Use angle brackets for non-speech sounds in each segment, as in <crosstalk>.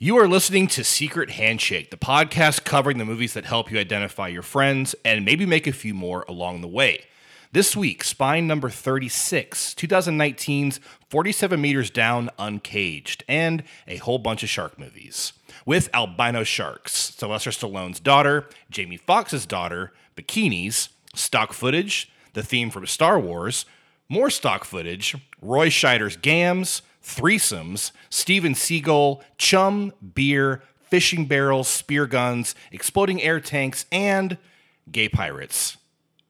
You are listening to Secret Handshake, the podcast covering the movies that help you identify your friends and maybe make a few more along the way. This week, spine number 36, 2019's 47 Meters Down Uncaged, and a whole bunch of shark movies. With albino sharks, Sylvester Stallone's daughter, Jamie Foxx's daughter, bikinis, stock footage, the theme from Star Wars, more stock footage, Roy Scheider's gams, threesomes, Steven Seagal, chum, beer, fishing barrels, spear guns, exploding air tanks, and gay pirates.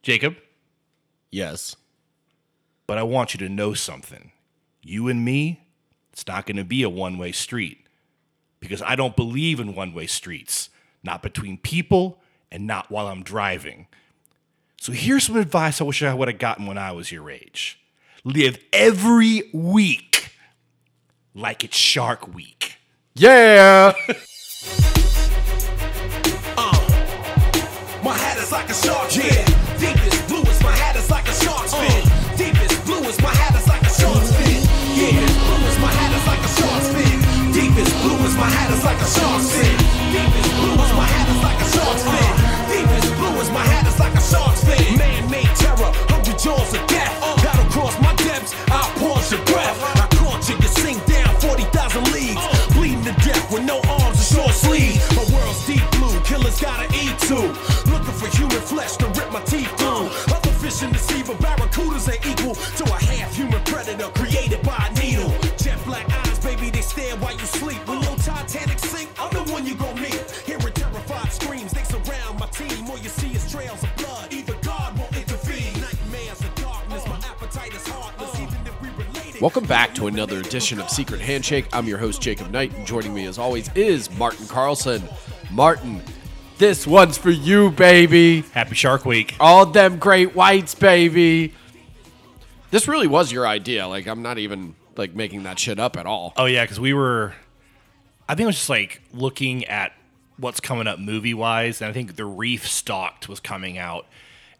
Jacob, Yes. but I want you to know something. You and me, it's not going to be a one way street because I don't believe in one way streets, not between people and not while I'm driving. So here's some advice I wish I would have gotten when I was your age live every week like it's Shark Week. Yeah. Uh, my hat is like a shark's fin. Deepest blue is my hat is like a shark's uh. fin. Deepest blue is my hat is like a shark's fin. Yeah, blue is my hat is like a shark's fin. Deepest blue is my hat is like a shark's fin. Deepest gotta eat too. Looking for human flesh to rip my teeth through. Other fish in the sea, but barracudas ain't equal to a half human predator created by a needle. Jet black eyes, baby, they stare while you sleep. When your Titanic sink, I'm the one you gon' meet. Hearing terrified screams, they surround my team. All you see is trails of blood. Either God won't intervene. Nightmares of darkness, my appetite is heartless. Welcome back to another edition of Secret Handshake. I'm your host, Jacob Knight, and joining me as always is Martin Carlson. Martin, this one's for you, baby. Happy Shark Week. All them great whites, baby. This really was your idea. Like, I'm not even like making that shit up at all. Oh yeah, because we were. I think it was just like looking at what's coming up movie wise, and I think the Reef Stalked was coming out,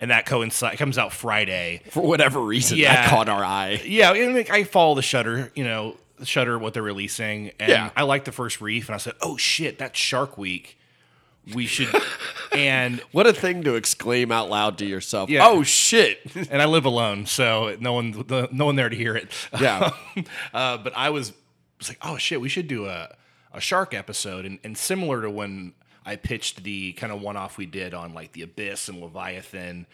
and that coincides comes out Friday. For whatever reason, Yeah. that caught our eye. Yeah, and like, I follow the Shudder, you know, Shudder what they're releasing, and Yeah. I liked the first Reef, and I said, oh shit, that's Shark Week. We should, <laughs> and What a thing to exclaim out loud to yourself. Yeah. Oh shit. <laughs> and I live alone, so no one, no one there to hear it. Yeah. <laughs> uh, but I was, was like, oh shit, we should do a, a shark episode, and, and similar to when I pitched the kind of one off we did on like the Abyss and Leviathan,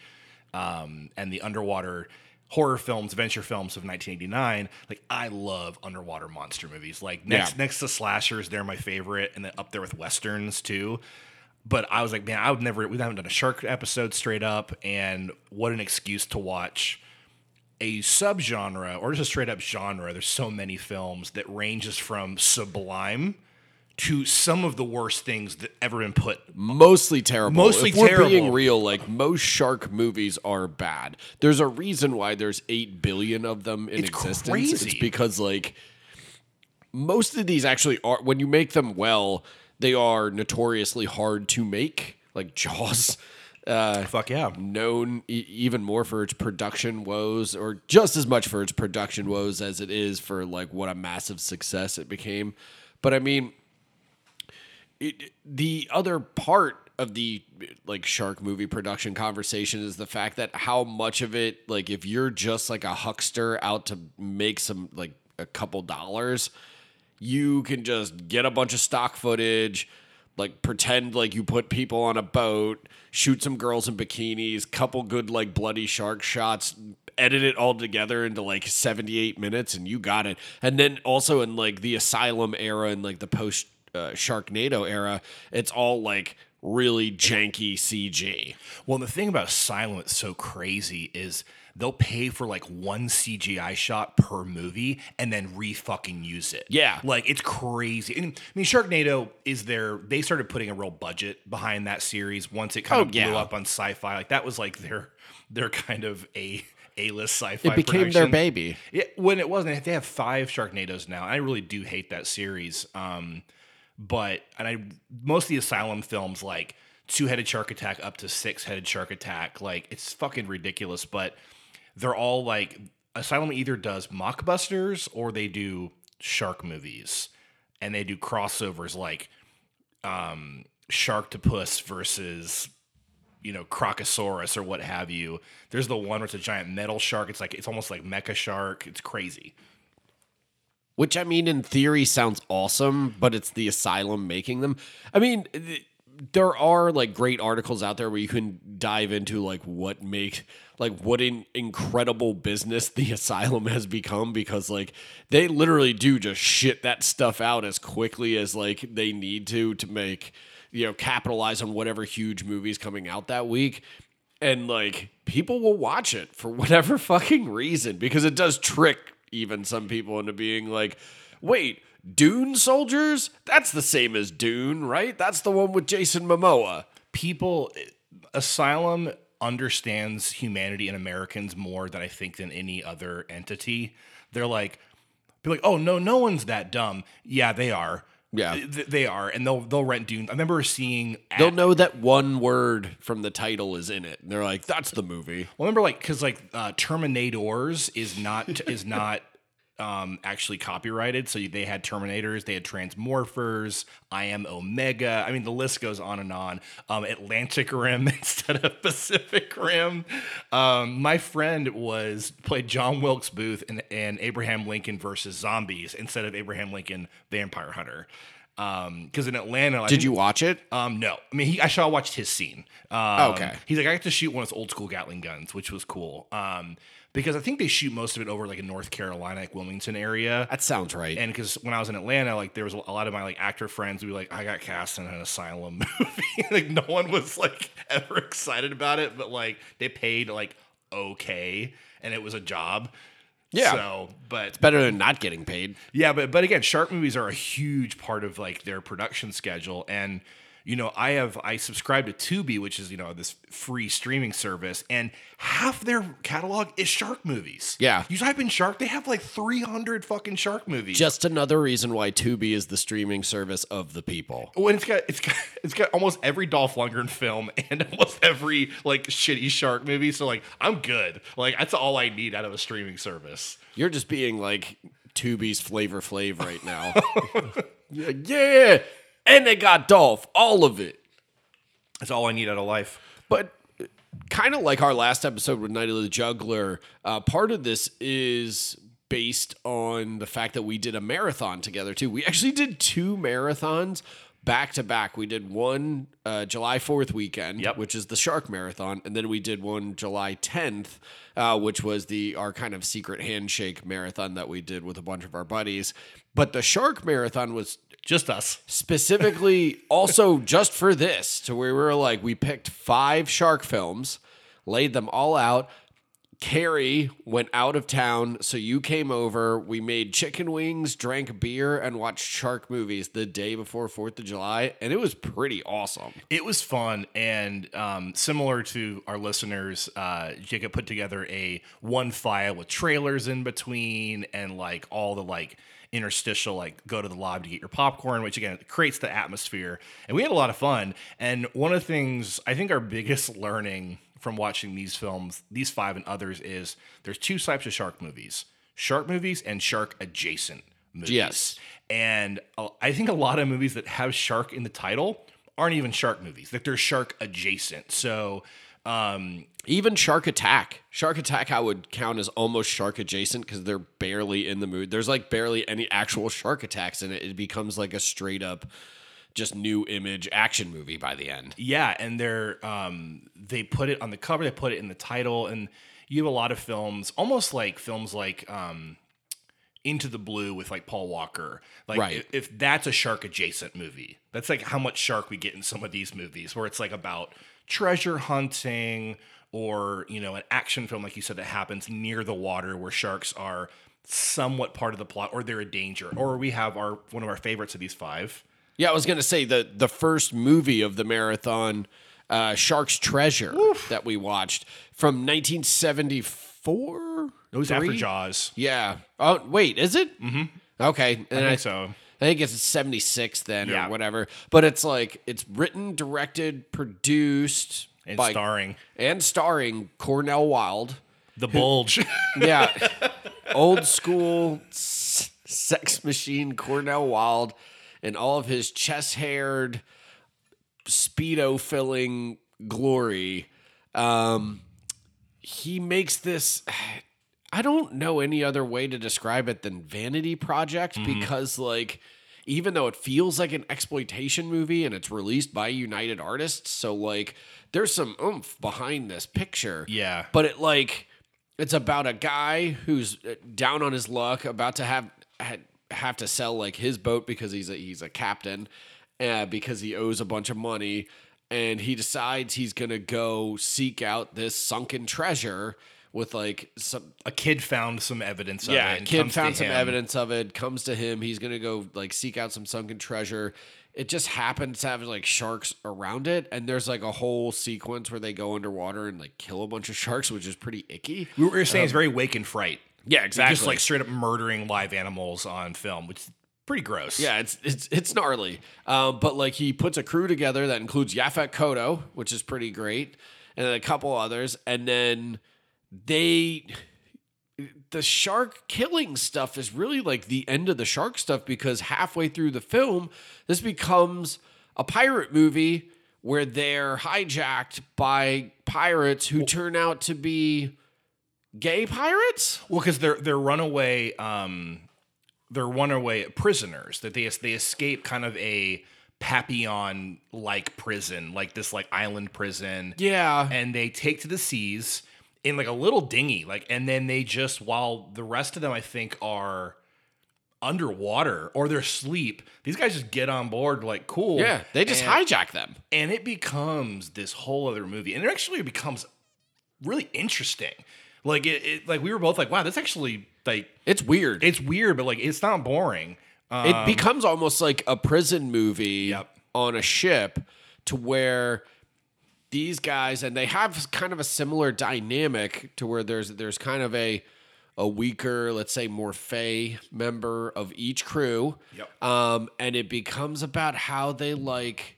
um, and the underwater horror films, adventure films of 1989. Like I love underwater monster movies. Like next Yeah. next to slashers, they're my favorite, and then up there with westerns too. But I was like, man, I would never. We haven't done a shark episode straight up, and what an excuse to watch a subgenre or just a straight up genre. There's so many films that ranges from sublime to some of the worst things that ever been put. mostly terrible. Mostly if we're terrible. being real, like most shark movies are bad. There's a reason why there's eight billion of them in It's existence. crazy. It's because like most of these actually are when you make them well, they are notoriously hard to make. Like Jaws. <laughs> Uh, Fuck yeah. known e- even more for its production woes, or just as much for its production woes as it is for like what a massive success it became. But I mean, it, the other part of the like shark movie production conversation is the fact that how much of it, like if you're just like a huckster out to make some like a couple dollars, you can just get a bunch of stock footage, like pretend like you put people on a boat, shoot some girls in bikinis, couple good like bloody shark shots, edit it all together into like 78 minutes and you got it. And then also in like the asylum era and like the post uh, Sharknado era, it's all like really janky CG. Well, the thing about Asylum that's so crazy is they'll pay for like one CGI shot per movie and then re fucking use it. Yeah. Like it's crazy. And, I mean, Sharknado is their, they started putting a real budget behind that series once it kind Oh, of blew yeah. up on sci fi. Like that was like their, their kind of a, A list sci fi. It became their baby. Yeah, when it wasn't, they have five Sharknados now. I really do hate that series. Um, but and I most of the Asylum films like two headed shark attack up to six headed shark attack, like it's fucking ridiculous. But they're all like Asylum either does mockbusters or they do shark movies. and they do crossovers like um, Sharktopus versus you know Crocosaurus or what have you. There's the one where it's a giant metal shark. It's like it's almost like Mecha Shark. It's crazy. Which I mean, in theory, sounds awesome, but it's the asylum making them. I mean, th- there are like great articles out there where you can dive into like what make like what an incredible business <laughs> the asylum has become because like they literally do just shit that stuff out as quickly as like they need to to make you know capitalize on whatever huge movies coming out that week and like people will watch it for <laughs> whatever fucking reason because it does trick even some people into being like, wait, Dune soldiers? That's the same as Dune, right? That's the one with Jason Momoa. People, eh, Asylum understands humanity and Americans more than I think than any other entity. They're like, be like, oh no, no one's that dumb. Yeah, they are. Yeah. Th- they are, and they'll they'll rent Dune. I remember seeing. They'll know that one word from the title is in it. And they're like, that's the movie. Well, remember, like, because like uh, Terminators is not is not um, actually copyrighted. So they had Terminators, they had Transmorphers, I Am Omega. I mean, the list goes on and on. Um, Atlantic Rim <laughs> instead of Pacific Rim. Um, my friend was played John Wilkes Booth in, in Abraham Lincoln versus Zombies instead of Abraham Lincoln Vampire Hunter. Because in Atlanta, I Did you watch it? um, no, I mean, he, I saw watched his scene. Um, Okay. He's like, I got to shoot one of those old school Gatling guns, which was cool. Um, because I think they shoot most of it over like in North Carolina, like Wilmington area. That sounds right. And because when I was in Atlanta, like there was a lot of my like actor friends who were like, I got cast in an asylum <laughs> movie. <laughs> like no one was like ever excited about it, but like they paid like okay, and it was a job. Yeah. So, but it's Better than not getting paid. yeah, but but again, shark movies are a huge part of like their production schedule, and you know, I have I subscribe to Tubi, which is you know this free streaming service, and half their catalog is shark movies. Yeah. you type in shark, they have like three hundred fucking shark movies. Just another reason why Tubi is the streaming service of the people. when it's got it's got <laughs> it's got almost every Dolph Lundgren film <laughs> and almost every like shitty shark movie. So like I'm good. Like that's all I need out of a streaming service. You're just being like Tubi's Flavor Flav right now. You're <laughs> yeah, and they got Dolph, all of it. That's all I need out of life. But kind of like our last episode with Night of the Juggler, uh, part of this is based on the fact that we did a marathon together too. We actually did two marathons back to back. We did one uh, July 4th weekend, Yep. which is the Shark Marathon, and then we did one July 10th, uh, which was the our kind of secret handshake marathon that we did with a bunch of our buddies. But the Shark Marathon was Just us. specifically also just for this to where we were like we picked five shark films laid them all out. Carrie went out of town so you came over. We made chicken wings drank beer and watched shark movies the day before fourth of july and it was pretty awesome. It was fun, and um, similar to our listeners, uh, Jacob put together a one file with trailers in between, and like all the like interstitial, like go to the lobby to get your popcorn, which again creates the atmosphere. And we had a lot of fun. And one of the things I think our biggest learning from watching these films, these five and others, is there's two types of shark movies: shark movies and shark adjacent movies. Yes. And I think a lot of movies that have shark in the title aren't even shark movies. Like they're shark adjacent. So um, even shark attack shark attack i would count as almost shark adjacent because they're barely in the mood there's like barely any actual shark attacks in it it becomes like a straight up just Nu Image action movie by the end yeah, and they're um, they put it on the cover. They put it in the title, and you have a lot of films, almost like films like um, Into the Blue with like Paul Walker. Like Right. if, if that's a shark adjacent movie, that's like how much shark we get in some of these movies, where it's like about treasure hunting or you know an action film like you said that happens near the water where sharks are somewhat part of the plot or they're a danger. Or we have our one of our favorites of these five. Yeah i was gonna say the the first movie of the marathon uh shark's treasure that we watched from 1974 it was after jaws. Yeah. Oh wait is it? Mm-hmm. okay. And i think so I think it's 76 then Yeah. or whatever. But it's like it's written, directed, produced and by starring and starring Cornel Wilde. the bulge <laughs> Yeah. Old school s- sex machine Cornel Wilde and all of his chest haired, speedo filling glory. Um, he makes this. I don't know any other way to describe it than vanity project because, like, even though it feels like an exploitation movie and it's released by United Artists, so like, there's some oomph behind this picture. Yeah. but it like, it's about a guy who's uh, down on his luck, about to have ha- have to sell like his boat because he's a he's a captain, uh, because he owes a bunch of money, and he decides he's gonna go seek out this sunken treasure with like some A kid found some evidence of yeah, it. and kid comes to found some him. evidence of it. Comes to him. He's gonna go like seek out some sunken treasure. It just happens to have like sharks around it, and there's like a whole sequence where they go underwater and like kill a bunch of sharks, which is pretty icky. We were saying it's very Wake in Fright. Yeah, exactly. Just like straight up murdering live animals on film, which is pretty gross. Yeah, it's it's it's gnarly. Um, but like he puts a crew together that includes Yaphet Kotto, which is pretty great, and then a couple others, and then they the shark killing stuff is really like the end of the shark stuff because halfway through the film, this becomes a pirate movie where they're hijacked by pirates who turn out to be gay pirates. Well, because they're they're runaway, um, they're runaway prisoners that they they escape kind of a Papillon like prison, like this like island prison. Yeah. and they take to the seas in like a little dinghy, like, and then they just while the rest of them I think are underwater or they're asleep. These guys just get on board, like cool. Yeah, they just And- hijack them. and it becomes this whole other movie and it actually becomes really interesting like it, it like we were both like wow that's actually like It's weird. it's weird but like it's not boring um, it becomes almost like a prison movie Yep. on a ship to where these guys and they have kind of a similar dynamic to where there's there's kind of a a weaker, let's say more fey member of each crew. Yep. Um, and it becomes about how they like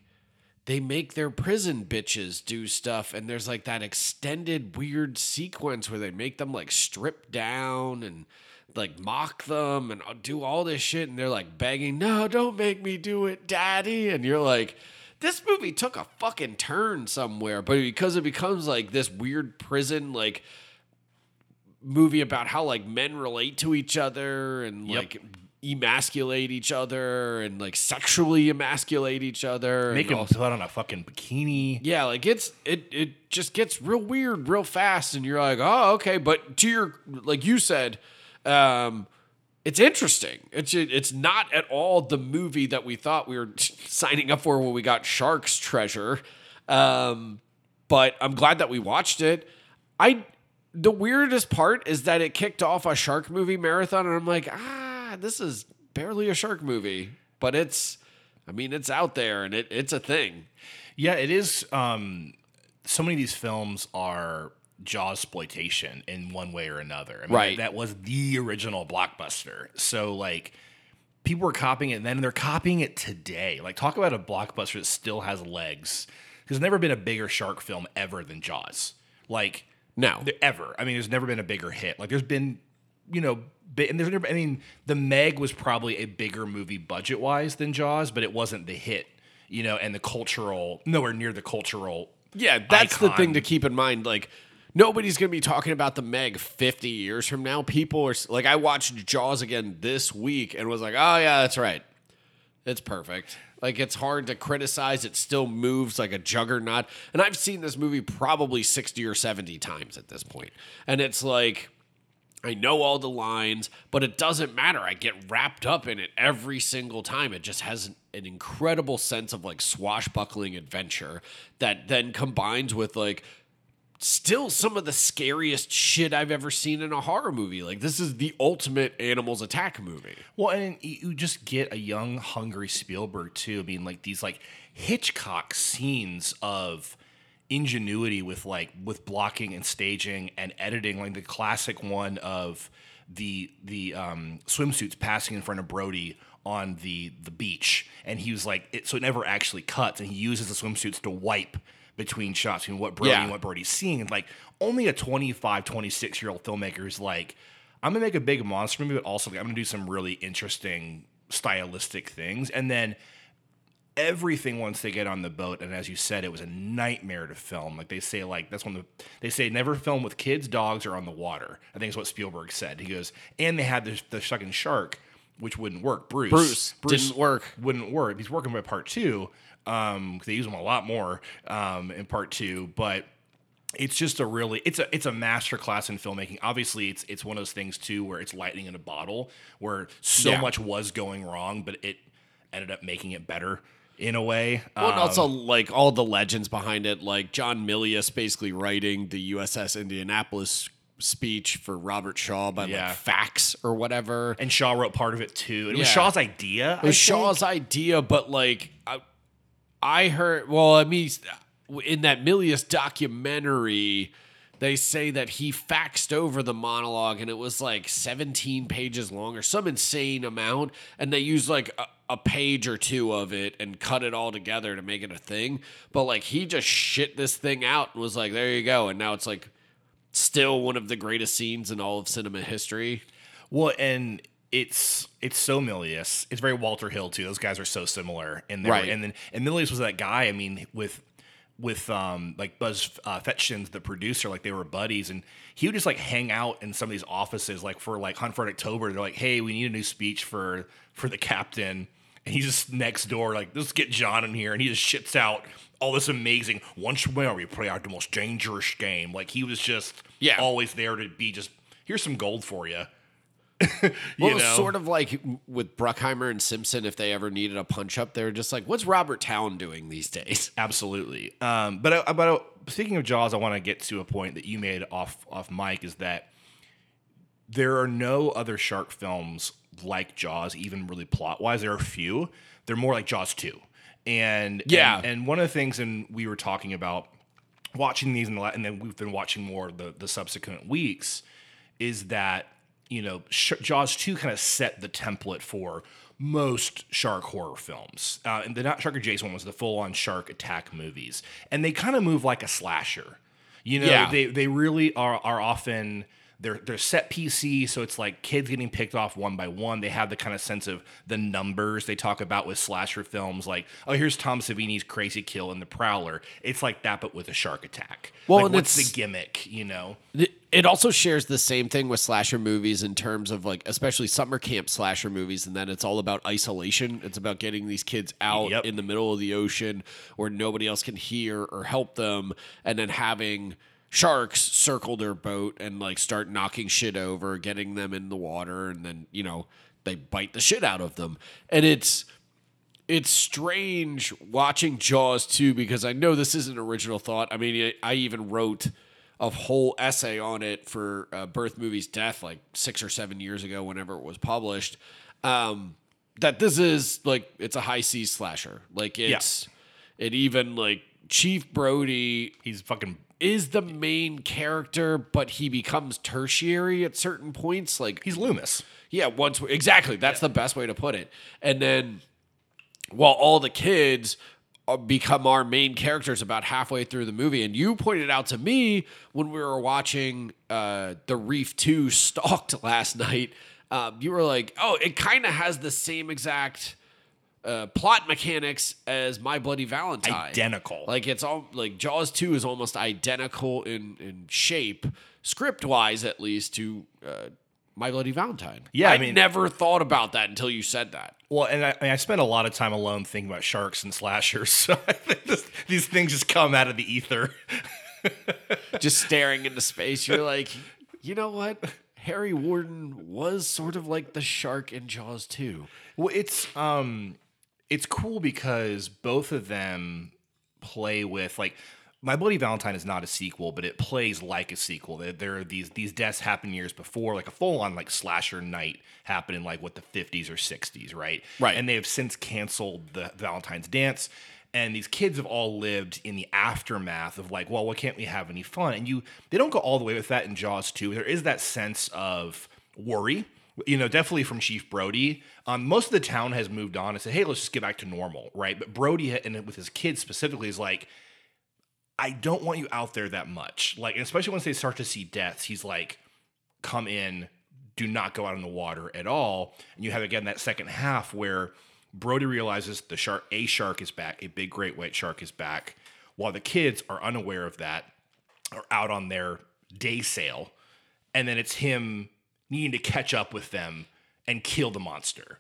they make their prison bitches do stuff and there's like that extended weird sequence where they make them like strip down and like mock them and do all this shit and they're like begging no don't make me do it daddy and you're like this movie took a fucking turn somewhere but because it becomes like this weird prison like movie about how like men relate to each other and Yep. like emasculate each other and like sexually emasculate each other make all- put on a fucking bikini yeah, like it's it it just gets real weird real fast, and you're like, oh, okay. But to your like you said, um, it's interesting. It's it's not at all the movie that we thought we were <laughs> signing up for when we got Shark's Treasure. Um, but I'm glad that we watched it. I the weirdest part is that it kicked off a shark movie marathon, and I'm like, ah, this is barely a shark movie, but it's. I mean, it's out there and it, it's a thing. yeah it is um so many of these films are jaws exploitation in one way or another. I mean, Right. that was the original blockbuster. So like people were copying it then and they're copying it today. Like talk about a blockbuster that still has legs there's never been a bigger shark film ever than jaws. Like No. ever. I mean there's never been a bigger hit. Like there's been you know and there's never i mean the meg was probably a bigger movie budget wise than jaws but it wasn't the hit you know and the cultural nowhere near the cultural Yeah, that's the thing to keep in mind. Like, nobody's going to be talking about the Meg 50 years from now. People are like, I watched Jaws again this week and was like, oh, yeah, that's right. It's perfect. Like, it's hard to criticize. It still moves like a juggernaut. And I've seen this movie probably 60 or 70 times at this point. And it's like, I know all the lines, but it doesn't matter. I get wrapped up in it every single time. It just has an, an incredible sense of like swashbuckling adventure that then combines with like still some of the scariest shit I've ever seen in a horror movie. Like this is the ultimate animals attack movie. Well, and you just get a young, hungry Spielberg too. I mean, like these like Hitchcock scenes of ingenuity with like with blocking and staging and editing, like the classic one of the the um, swimsuits passing in front of Brody on the the beach, and he was like, it, so it never actually cuts, and he uses the swimsuits to wipe between shots between what Brody Yeah. and what Brody's seeing, and like only a 25, 26 year old filmmaker is like. I'm gonna make a big monster movie, but also like, I'm gonna do some really interesting stylistic things, and then everything once they get on the boat and as you said it was a nightmare to film. Like they say like that's when the they say never film with kids dogs or on the water. I think is what spielberg said. He goes and they had the, the fucking shark which wouldn't work. Bruce. Bruce didn't work. wouldn't work. He's working by part two um they use them a lot more um in part two but it's just a really it's a it's a master class in filmmaking. Obviously, it's it's one of those things too where it's lightning in a bottle, where so Yeah. much was going wrong, but it ended up making it better in a way. Well, and Um, also like all the legends behind it, like John Milius basically writing the USS Indianapolis speech for Robert Shaw by Yeah. like fax or whatever. and Shaw wrote part of it too. It was Shaw's idea. It was Shaw's idea, but like I, I heard. Well, I mean, in that Milius documentary, they say that he faxed over the monologue, and it was like 17 pages long or some insane amount, and they used like a, a page or two of it and cut it all together to make it a thing. But like he just shit this thing out and was like, "There you go," and now it's like still one of the greatest scenes in all of cinema history. Well, and it's it's so Milius. It's very Walter Hill too. Those guys are so similar. And Right. and then and Milius was that guy. I mean, with with um like Buzz uh, Feitshans, the producer, like they were buddies, and he would just like hang out in some of these offices, like for like Hunt for October. They're like, hey, we need a new speech for for the captain, and he's just next door, like let's get John in here, and he just shits out all this amazing. Once more, we play out the most dangerous game. Like he was just Yeah. always there to be just here's some gold for you. <laughs> Well, you it was know? sort of like with Bruckheimer and Simpson, if they ever needed a punch up, they were just like, "What's Robert Towne doing these days?" <laughs> Absolutely. Um, but I, but I, speaking of Jaws, I want to get to a point that you made off off mic is that there are no other shark films like Jaws, even really plot wise. There are a few. They're more like Jaws two, and Yeah. and, and one of the things, and we were talking about watching these, in the, and then we've been watching more the the subsequent weeks, is that you know Sh- Jaws two kind of set the template for most shark horror films. Uh, and the not shark adjacent one was the full on shark attack movies, and they kind of move like a slasher. You know, Yeah. they they really are are often they're they're set PC, so it's like kids getting picked off one by one. They have the kind of sense of the numbers they talk about with slasher films, like oh here's Tom Savini's crazy kill in The Prowler. It's like that, but with a shark attack. Well, like, what's it's- the gimmick? You know, It- It also shares the same thing with slasher movies in terms of like, especially summer camp slasher movies, and then it's all about isolation. It's about getting these kids out Yep. in the middle of the ocean where nobody else can hear or help them, and then having sharks circle their boat and like start knocking shit over, getting them in the water, and then you know they bite the shit out of them, and it's it's strange watching Jaws too because I know this isn't original thought. I mean, I I even wrote a whole essay on it for uh, Birth Movies Death like six or seven years ago, whenever it was published. Um, that this is like it's a high C slasher. Like it's it even like Chief Brody he's fucking is the main character, but he becomes tertiary at certain points. Like he's Loomis. yeah, once exactly. That's the best way to put it. And then, while all the kids become our main characters about halfway through the movie, and you pointed out to me when we were watching uh, the Reef Two Stalked <laughs> last night, um, you were like, "Oh, it kind of has the same exact." Uh, plot mechanics as My Bloody Valentine, Identical. Like it's all like Jaws two is almost identical in in shape, script wise at least to uh, My Bloody Valentine. Yeah, I I mean- never thought about that until you said that. Well, and I, I, mean, I spent a lot of time alone thinking about sharks and slashers, <laughs> so I think this, these things just come out of the ether. <laughs> Just staring into space, you're like, you know what? Harry Warden was sort of like the shark in Jaws two. Well, it's um, it's cool because both of them play with like My Bloody Valentine is not a sequel, but it plays like a sequel. There, there are these these deaths happen years before, like a full on like slasher night happened in like what the fifties or sixties, right? Right. And they have since canceled the Valentine's dance. And these kids have all lived in the aftermath of like, well, why can't we have any fun? And you, they don't go all the way with that in Jaws 2. There is that sense of worry you know, definitely from Chief Brody. Um, most of the town has moved on and said, "Hey, let's just get back to normal," right? But Brody and with his kids specifically is like, "I don't want you out there that much." Like, especially once they start to see deaths, he's like, "Come in, do not go out in the water at all. And you have again that second half where Brody realizes the shark, a shark is back, a big great white shark is back, while the kids are unaware of that, are out on their day sail, and then it's him needing to catch up with them and kill the monster.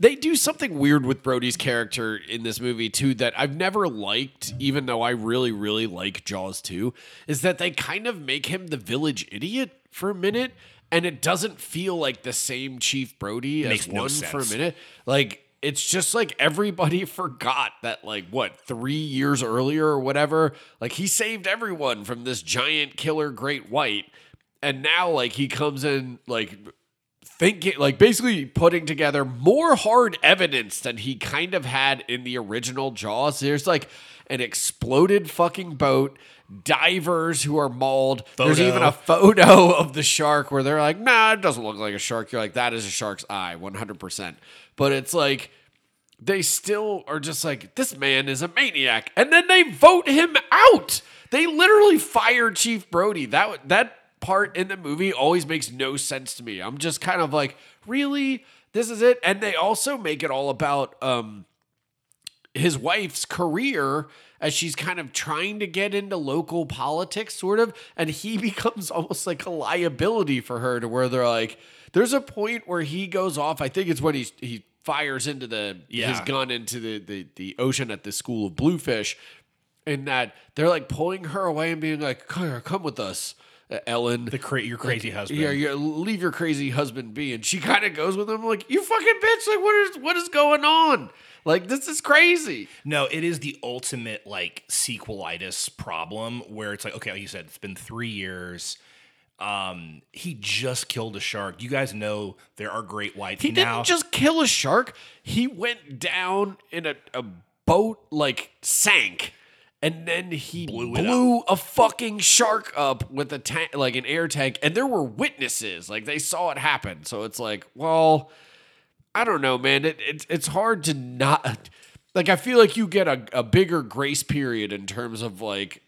They do something weird with Brody's character in this movie too that I've never liked, even though I really, really like Jaws 2, is that they kind of make him the village idiot for a minute, and it doesn't feel like the same Chief Brody as no one for a minute. Like it's just like everybody <laughs> forgot that like what three years earlier or whatever, like he saved everyone from this giant killer great white, and now like he comes in like thinking like basically putting together more hard evidence than he kind of had in the original Jaws. There's like an exploded fucking boat, divers who are mauled. There's even a photo <laughs> of the shark where they're like, nah, it doesn't look like a shark. You're like, that is a shark's eye, 100%. But it's like, they still are just like, this man is a maniac. And then they vote him out. They literally fired Chief Brody. That that part in the movie always makes no sense to me. I'm just kind of like, really? This is it? And they also make it all about um his wife's career as she's kind of trying to get into local politics, sort of, and he <laughs> becomes almost like a liability for her to where they're like, there's a point where he goes off. I think it's when he's he fires into the his gun into the, the the ocean at the school of bluefish, and that they're like pulling her away and being like, come, come with us, Ellen. The cra- your crazy husband. Yeah, yeah, leave your crazy husband be. And she kind of goes with him like, you fucking bitch, like what is what is going on? Like this is crazy. No, it is the ultimate like sequelitis problem where it's like, okay, like you said, it's been three years. Um, he just killed a shark. You guys know there are great whites He now. didn't just kill a shark. He went down in a, a boat, like sank, and then he blew, it a fucking shark up with a tank, like an air tank. And there were witnesses, like they saw it happen. So it's like, well, I don't know, man. It, it it's hard to not like. I feel like you get a, a bigger grace period in terms of like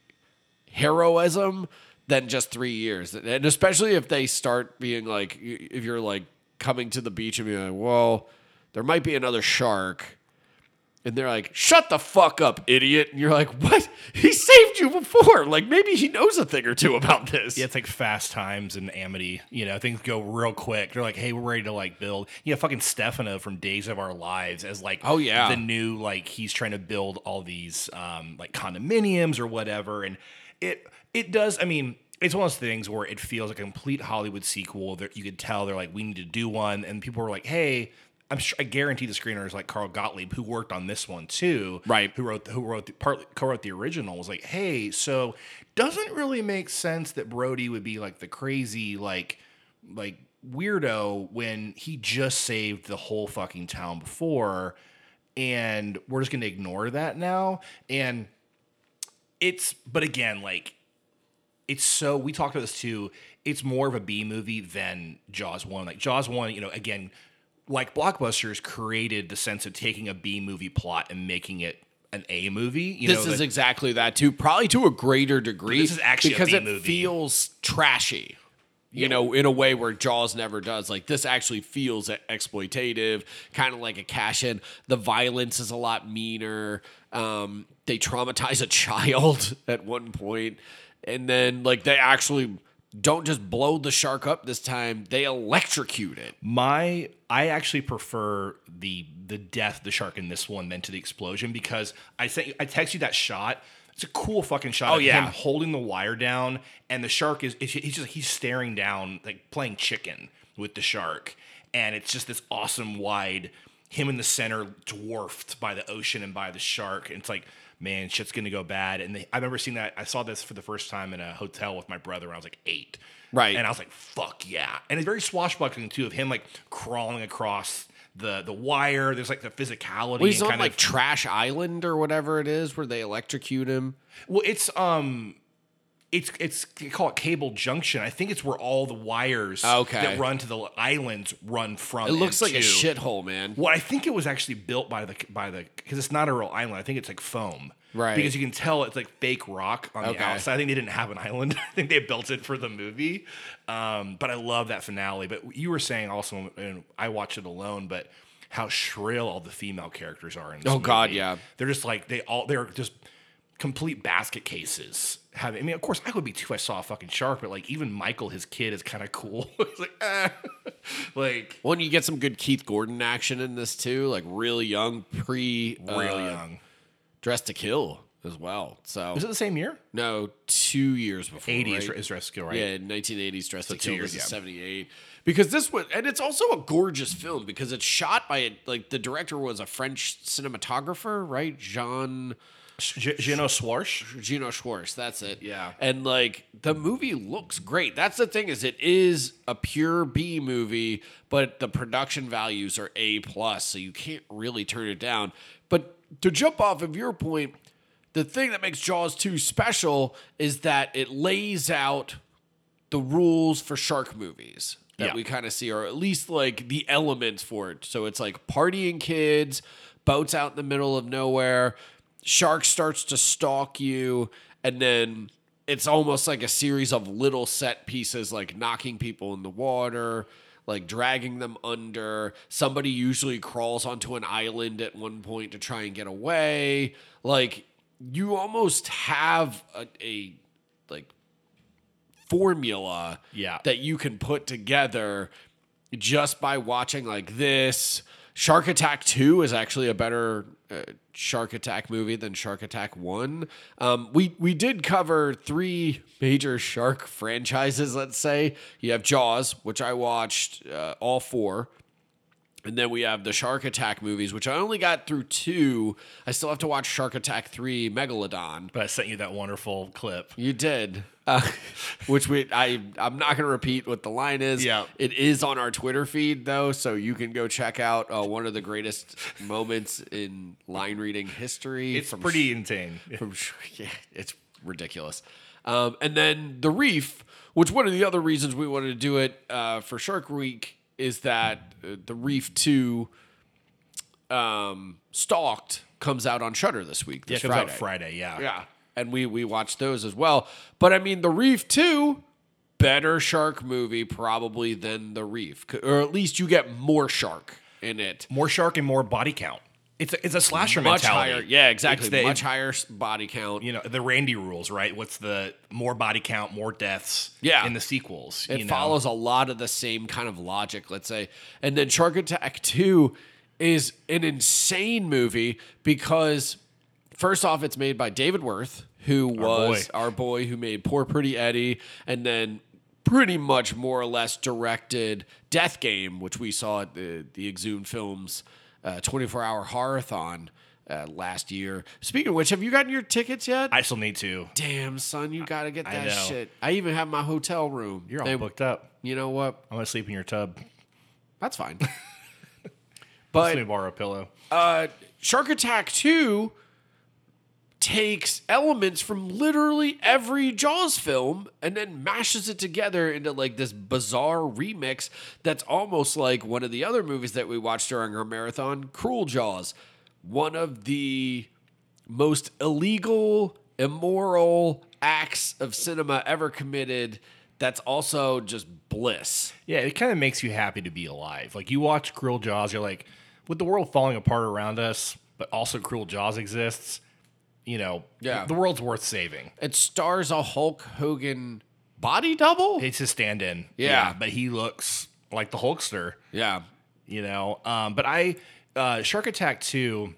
heroism than just three years. And especially if they start being like, if you're like coming to the beach and being like, well, there might be another shark. And they're like, shut the fuck up, idiot. And you're like, what? He saved you before. Like, maybe he knows a thing or two about this. Yeah, it's like Fast Times and Amity. You know, things go real quick. They're like, "Hey, we're ready to like build." You know, fucking Stefano from Days of Our Lives as like, Oh, yeah. the new like he's trying to build all these um like condominiums or whatever, and it it does. I mean, it's one of those things where it feels like a complete Hollywood sequel. That you could tell they're like, we need to do one, and people were like, "Hey." I'm sure I guarantee the screenwriters like Carl Gottlieb, who worked on this one too, Right. Who wrote who wrote the, partly co-wrote the original, was like, hey, so doesn't really make sense that Brody would be like the crazy like like weirdo when he just saved the whole fucking town before, and we're just gonna ignore that now. And it's but again like it's so we talked about this too. It's more of a B movie than Jaws one. Like Jaws one, you know, again, like blockbusters created the sense of taking a B movie plot and making it an A movie. You this know, is that- exactly that too, probably to a greater degree. This is actually because it movie. feels trashy. You know, in a way where Jaws never does. Like this actually feels exploitative, kind of like a cash in. The violence is a lot meaner. Um, they traumatize a <laughs> child at one point, and then like they actually don't just blow the shark up this time; they electrocute it. My I actually prefer the the death of the shark in this one than to the explosion because I sent you, I text you that shot. It's a cool fucking shot Oh, of yeah. him holding the wire down and the shark is it's- he's just he's staring down like playing chicken with the shark and it's just this awesome wide him in the center dwarfed by the ocean and by the shark and it's like man shit's gonna go bad and they, I remember seeing that I saw this for the first time in a hotel with my brother when I was like eight Right. and I was like, fuck yeah. And it's very swashbuckling too of him like crawling across the the wire. There's like the physicality. Well, he's and on kind like of, Trash Island or whatever it is, where they electrocute him. well, it's um it's it's they call it cable junction. I think it's where all the wires Okay. that run to the islands run from. It looks like a shithole, man. Well, I think it was actually built by the by the because it's not a real island. I think it's like foam. Right. Because you can tell it's like fake rock on the outside. I think they didn't have an island. <laughs> I think they built it for the movie. Um, but I love that finale. But you were saying also, and I watched it alone, but how shrill all the female characters are in this Oh, God, yeah. They're just like they all they're just complete basket cases. Having, I mean, of course, I would be too. If I saw a fucking shark, but like even Michael, his kid, is kind of cool. <laughs> it's like, ah. <laughs> like Well, and you get some good Keith Gordon action in this too, like really young, pre real uh, young. dressed to Kill as well. So is it the same year? no, two years before. Eighties right? is Rescue, right? Yeah, 1980s Dress to two Kill. years, This is yeah. 78. Because this was, and it's also a gorgeous film because it's shot by like the director was a French cinematographer, right? Jean. G- Gino Swarsh. Jeannot Szwarc, that's it. Yeah. And like the movie looks great. That's the thing is it is a pure B movie, but the production values are A plus, so you can't really turn it down. But to jump off of your point, the thing that makes Jaws 2 special is that it lays out the rules for shark movies that Yeah. we kind of see, or at least like the elements for it. So it's like partying kids, boats out in the middle of nowhere, shark starts to stalk you, and then it's almost like a series of little set pieces, like knocking people in the water. Like dragging them under. Somebody usually crawls onto an island at one point to try and get away. Like you almost have a, a like formula Yeah. that you can put together just by watching like this. Shark Attack 2 is actually a better uh, Shark Attack movie than Shark Attack 1. Um, we, we did cover three major shark franchises, let's say. You have Jaws, which I watched uh, all four. And then we have the Shark Attack movies, which I only got through two. I still have to watch Shark Attack 3 Megalodon. But I sent you that wonderful clip. You did, uh, <laughs> which we I I'm not going to repeat what the line is. Yeah. it is on our Twitter feed though, so you can go check out uh, one of the greatest moments in line reading history. It's pretty insane. <laughs> from sh- yeah, it's ridiculous. Um, and then the reef, which one of the other reasons we wanted to do it uh, for Shark Week is that uh, the Reef Two, um, Stalked comes out on Shudder this week. Yeah, This it comes Friday. out Friday. Yeah. Yeah. And we we watched those as well. But I mean, The Reef 2, better shark movie probably than The Reef. Or at least you get more shark in it. More shark and more body count. It's a, it's a slasher Much mentality. higher. Yeah, exactly. The- Much higher body count. You know the Randy rules, right? What's the more body count, more deaths? Yeah. in the sequels. It you know? follows a lot of the same kind of logic, let's say. And then Shark Attack 2 is an insane movie because, first off, it's made by David Worth, who was boy. our boy who made Poor Pretty Eddie, and then pretty much more or less directed Death Game, which we saw at the, the Exhumed Films 24 hour horror-thon. Uh, last year. Speaking of which, have you gotten your tickets yet? I still need to. Damn, son, you gotta get I that know. shit. I even have my hotel room. You're all They- booked up. You know what? I'm gonna sleep in your tub. That's fine. <laughs> But Let me borrow a pillow. uh, Shark Attack 2 takes elements from literally every Jaws film and then mashes it together into like this bizarre remix that's almost like one of the other movies that we watched during our marathon, Cruel Jaws. One of the most illegal, immoral acts of cinema ever committed that's also just bliss. Yeah, it kind of makes you happy to be alive. Like you watch Cruel Jaws, you're like, with the world falling apart around us, but also Cruel Jaws exists. You know, Yeah. the world's worth saving. It stars a Hulk Hogan body double. It's his stand-in. Yeah. but he looks like the Hulkster. Yeah. you know. Um, but I uh, Shark Attack two.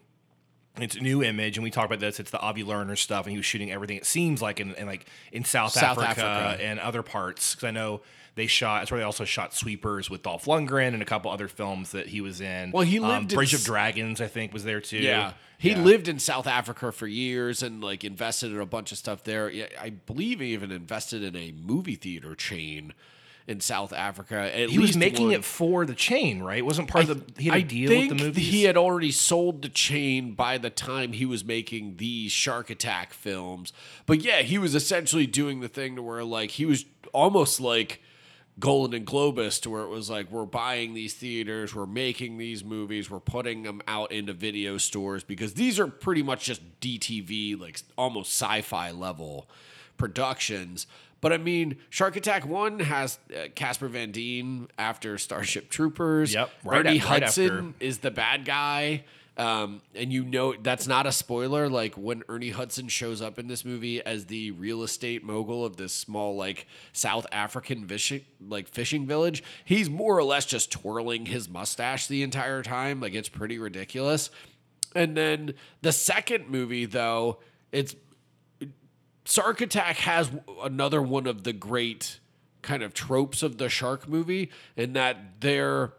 It's a Nu Image, and we talked about this. It's the Avi Lerner stuff, and he was shooting everything. It seems like in, in like in South, South Africa, Africa. and other parts, because I know they shot. That's where they also shot Sweepers with Dolph Lundgren and a couple other films that he was in. Well, he um, lived in Bridge of Dragons, I think, was there too. Yeah. He Yeah. lived in South Africa for years and like invested in a bunch of stuff there. I believe he even invested in a movie theater chain in South Africa. At He was making one. it for the chain, right? It wasn't part of the. He had a I deal think with the movies. he had already sold the chain by the time he was making these Shark Attack films. But yeah, he was essentially doing the thing to where like he was almost like Golan and Globus to where it was like we're buying these theaters, we're making these movies, we're putting them out into video stores because these are pretty much just DTV, like almost sci-fi level productions. But I mean, Shark Attack One has uh, Casper Van Dien after Starship Troopers. Yep, right Ernie af- right Hudson after. is the bad guy. Um, and you know that's not a spoiler. Like when Ernie Hudson shows up in this movie as the real estate mogul of this small like South African fishing like fishing village, he's more or less just twirling his mustache the entire time. Like it's pretty ridiculous. And then the second movie, though, it's Shark Attack has another one of the great kind of tropes of the shark movie in that they're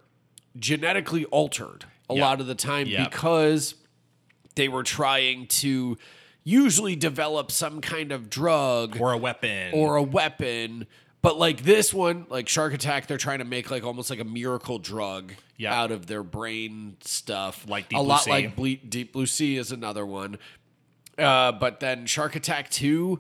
genetically altered a Yep. lot of the time Yep. because they were trying to usually develop some kind of drug or a weapon or a weapon. But like this one, like Shark Attack, they're trying to make like almost like a miracle drug Yeah. out of their brain stuff. Like Deep a lot Sea. like Ble- Deep Blue Sea is another one. Uh, but then Shark Attack 2,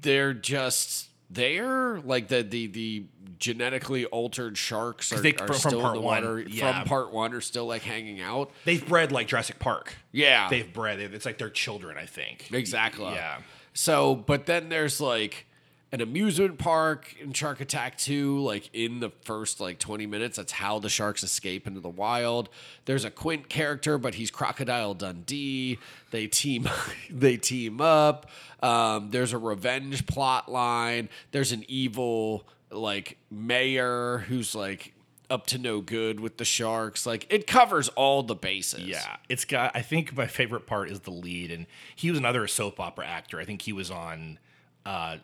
they're just there. Like the the the genetically altered sharks are, they- are from- from still part in the one, water. yeah. From part one are still like hanging out. they've bred like Jurassic Park. Yeah. They've bred. It's like their children, I think. Exactly. Yeah. So, but then there's like an amusement park in Shark Attack 2, like in the first like 20 minutes. That's how the sharks escape into the wild. There's a Quint character, but he's Crocodile Dundee. They team <laughs> they team up. Um, there's a revenge plot line. There's an evil like mayor who's like up to no good with the sharks. Like it covers all the bases. Yeah, it's got. I think my favorite part is the lead, and he was another soap opera actor. I think he was on uh,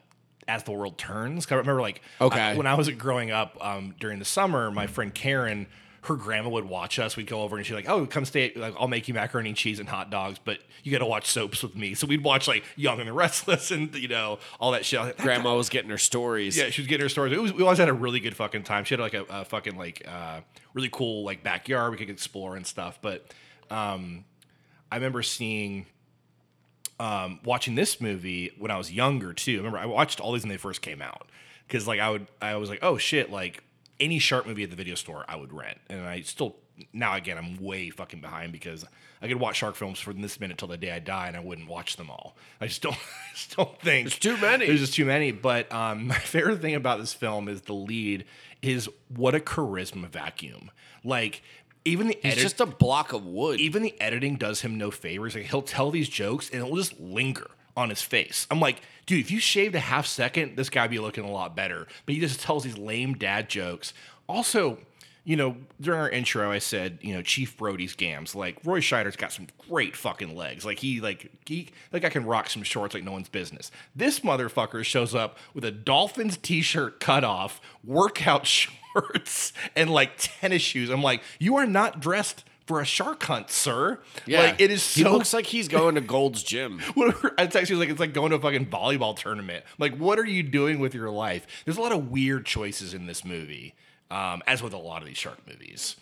As the World Turns. 'Cause I remember, like, Okay. I- when I was growing up um, during the summer, my friend Karen, her grandma would watch us. We'd go over, and she's like, "Oh, come stay. Like, I'll make you macaroni and cheese and hot dogs, but you got to watch soaps with me." So we'd watch like Young and the Restless, <laughs> and you know all that shit. Like, "That Grandma was getting her stories. yeah, she was getting her stories. Was, we always had a really good fucking time. She had like a, a fucking like uh, really cool like backyard we could explore and stuff. But um, I remember seeing um, watching this movie when I was younger too. I remember I watched all these when they first came out because like I would I was like oh shit like any shark movie at the video store I would rent and I still now again I'm way fucking behind because I could watch shark films from this minute till the day I die and I wouldn't watch them all. I just don't <laughs> I just don't think There's too many. There's just too many. But um, <laughs> my favorite thing about this film is the lead is what a charisma vacuum. Like even the He's edit- just a block of wood. even the editing does him no favors. Like he'll tell these jokes and it'll just linger on his face. I'm like, dude, if you shaved a half second, this guy would be looking a lot better. But he just tells these lame dad jokes. Also, you know, during our intro, I said, you know, Chief Brody's gams. Like Roy Scheider's got some great fucking legs. Like he, like he, like I can rock some shorts like no one's business. This motherfucker shows up with a Dolphins t-shirt cut off, workout <laughs> shorts, and like tennis shoes. I'm like, you are not dressed for a shark hunt, sir. yeah, like it is He looks like he's going to Gold's Gym. <laughs> whatever. I text you like it's like going to a fucking volleyball tournament. Like, what are you doing with your life? There's a lot of weird choices in this movie, um, as with a lot of these shark movies.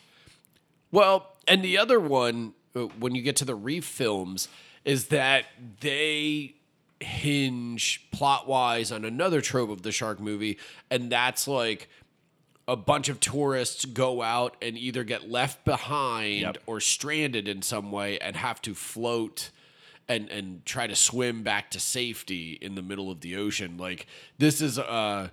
Well, and the other one, uh, when you get to the Reef films, is that they hinge plot wise on another trope of the shark movie, and that's like a bunch of tourists go out and either get left behind Yep. or stranded in some way and have to float and and try to swim back to safety in the middle of the ocean. Like this is uh